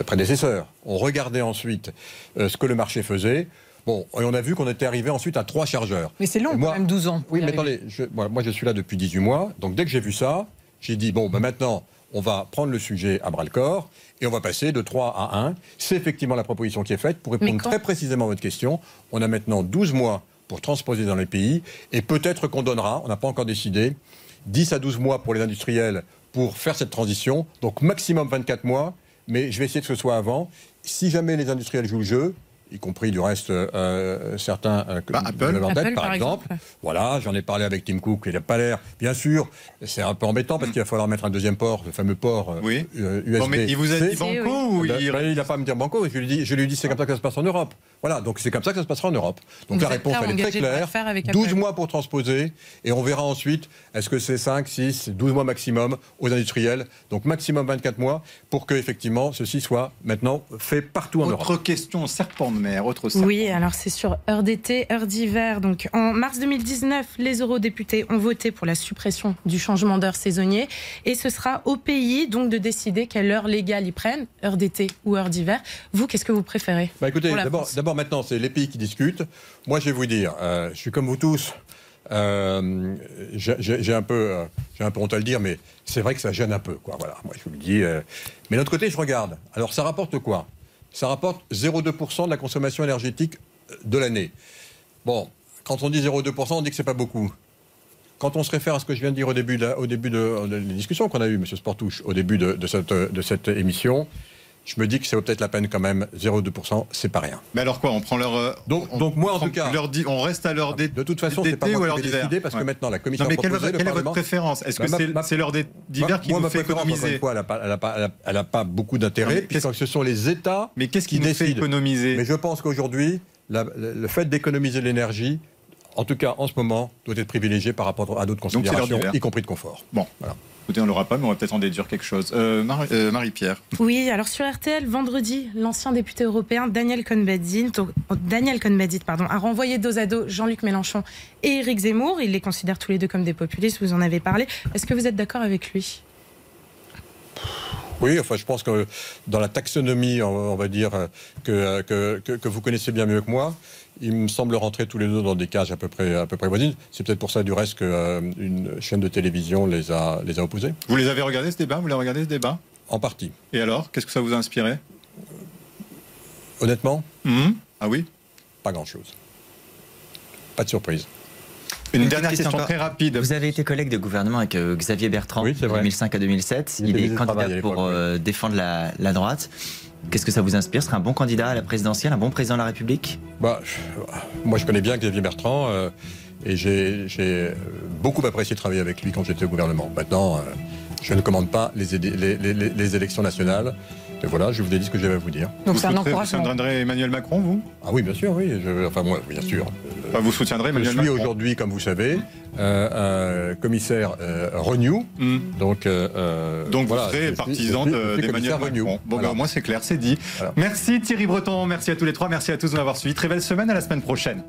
prédécesseurs ont regardé ensuite euh, ce que le marché faisait. Bon, et on a vu qu'on était arrivé ensuite à trois chargeurs. Mais c'est long, quand même 12 ans. Oui, mais attendez, moi, moi, je suis là depuis 18 mois. Donc dès que j'ai vu ça, j'ai dit, bon, ben maintenant, on va prendre le sujet à bras-le-corps et on va passer de 3 à 1. C'est effectivement la proposition qui est faite. Pour répondre très précisément à votre question, on a maintenant 12 mois pour transposer dans les pays et peut-être qu'on donnera, on n'a pas encore décidé, 10 à 12 mois pour les industriels pour faire cette transition, donc maximum 24 mois, mais je vais essayer que ce soit avant. Si jamais les industriels jouent le jeu, y compris du reste euh, certains euh, bah, Apple. par, exemple. Voilà, j'en ai parlé avec Tim Cook, il n'a pas l'air. Bien sûr, c'est un peu embêtant parce qu'il va falloir mettre un deuxième port, le fameux port euh, oui. USB. mais il vous a dit banco ou il... il n'a pas à me dire banco, je lui dis, je lui dis c'est comme ça que ça se passe en Europe. Voilà, donc c'est comme ça que ça se passera en Europe. Donc la réponse, elle est très claire. 12 mois pour transposer, et on verra ensuite, est-ce que c'est 5, 6, 12 mois maximum aux industriels, donc maximum 24 mois, pour que effectivement ceci soit maintenant fait partout en Europe. Autre question, serpent de mer, autre serpent. Oui, alors c'est sur heure d'été, heure d'hiver. Donc en mars 2019, les eurodéputés ont voté pour la suppression du changement d'heure saisonnier, et ce sera au pays donc de décider quelle heure légale ils prennent, heure d'été ou heure d'hiver. Vous, qu'est-ce que vous préférez? Bah écoutez, d'abord maintenant, c'est les pays qui discutent. Moi, je vais vous dire, euh, je suis comme vous tous. Euh, j'ai un peu, euh, un peu honte à le dire, mais c'est vrai que ça gêne un peu, quoi. Voilà, moi je vous le dis. Mais d'un autre côté, je regarde. Alors, ça rapporte quoi? Ça rapporte 0,2% de la consommation énergétique de l'année. Bon, quand on dit 0,2%, on dit que c'est pas beaucoup. Quand on se réfère à ce que je viens de dire au début de, au début de, de, discussions qu'on a eues, M. Sportouche, au début de, de cette émission, je me dis que c'est peut-être la peine quand même, 0,2%, c'est pas rien. Mais alors quoi, on prend leur... Euh, donc, donc moi en tout cas... Leur on reste à l'heure d'été De toute façon, c'est pas moi qui décider parce que maintenant la commission non, mais quelle, est votre préférence? Est-ce que bah, c'est l'heure d'hiver qui moi, nous fait économiser? fois, Elle n'a pas, beaucoup d'intérêt, puisque ce sont les États Mais qu'est-ce qui, nous fait économiser? Mais je pense qu'aujourd'hui, le fait d'économiser l'énergie, en tout cas en ce moment, doit être privilégié par rapport à d'autres considérations, y compris de confort. Bon, voilà. Écoutez, on l'aura pas, mais on va peut-être en déduire quelque chose. Euh, euh, Marie-Pierre. oui, alors sur RTL, vendredi, l'ancien député européen Daniel Cohn-Bendit, Daniel Cohn pardon, a renvoyé dos à dos Jean-Luc Mélenchon et Éric Zemmour. Il les considère tous les deux comme des populistes, vous en avez parlé. Est-ce que vous êtes d'accord avec lui? Oui, enfin, je pense que dans la taxonomie, on va dire, que, que, que, vous connaissez bien mieux que moi, ils me semblent rentrer tous les deux dans des cages à peu près, à peu près voisines. C'est peut-être pour ça, du reste, qu'une euh, chaîne de télévision les a, les a opposés. Vous les avez regardés, ce débat? Vous l'avez regardé, ce débat? En partie. Et alors Qu'est-ce que ça vous a inspiré? Honnêtement hum? Ah oui? Pas grand-chose. Pas de surprise. Une, dernière question, très rapide. Vous avez été collègue de gouvernement avec euh, Xavier Bertrand de 2005 à 2007. Il, est candidat pour euh, défendre la, la droite. Qu'est-ce que ça vous inspire serait un bon candidat à la présidentielle, un bon président de la République? Bah, Moi, je connais bien Xavier Bertrand euh, et j'ai beaucoup apprécié travailler avec lui quand j'étais au gouvernement. Maintenant, euh, je ne commande pas les élections nationales. Et voilà, je vous ai dit ce que j'avais à vous dire. Donc c'est un encouragement. Vous soutiendrez Emmanuel Macron, vous? Ah oui, bien sûr, oui. enfin, moi, bien sûr. vous soutiendrez Emmanuel Macron Je suis aujourd'hui, comme vous savez, euh, commissaire euh, Renew. Hmm. Donc, euh, donc vous serez partisan d'Emmanuel Macron. Bon, ben, au moins c'est clair, c'est dit. Merci Thierry Breton, merci à tous les trois, merci à tous de m'avoir suivi. Très belle semaine, à la semaine prochaine.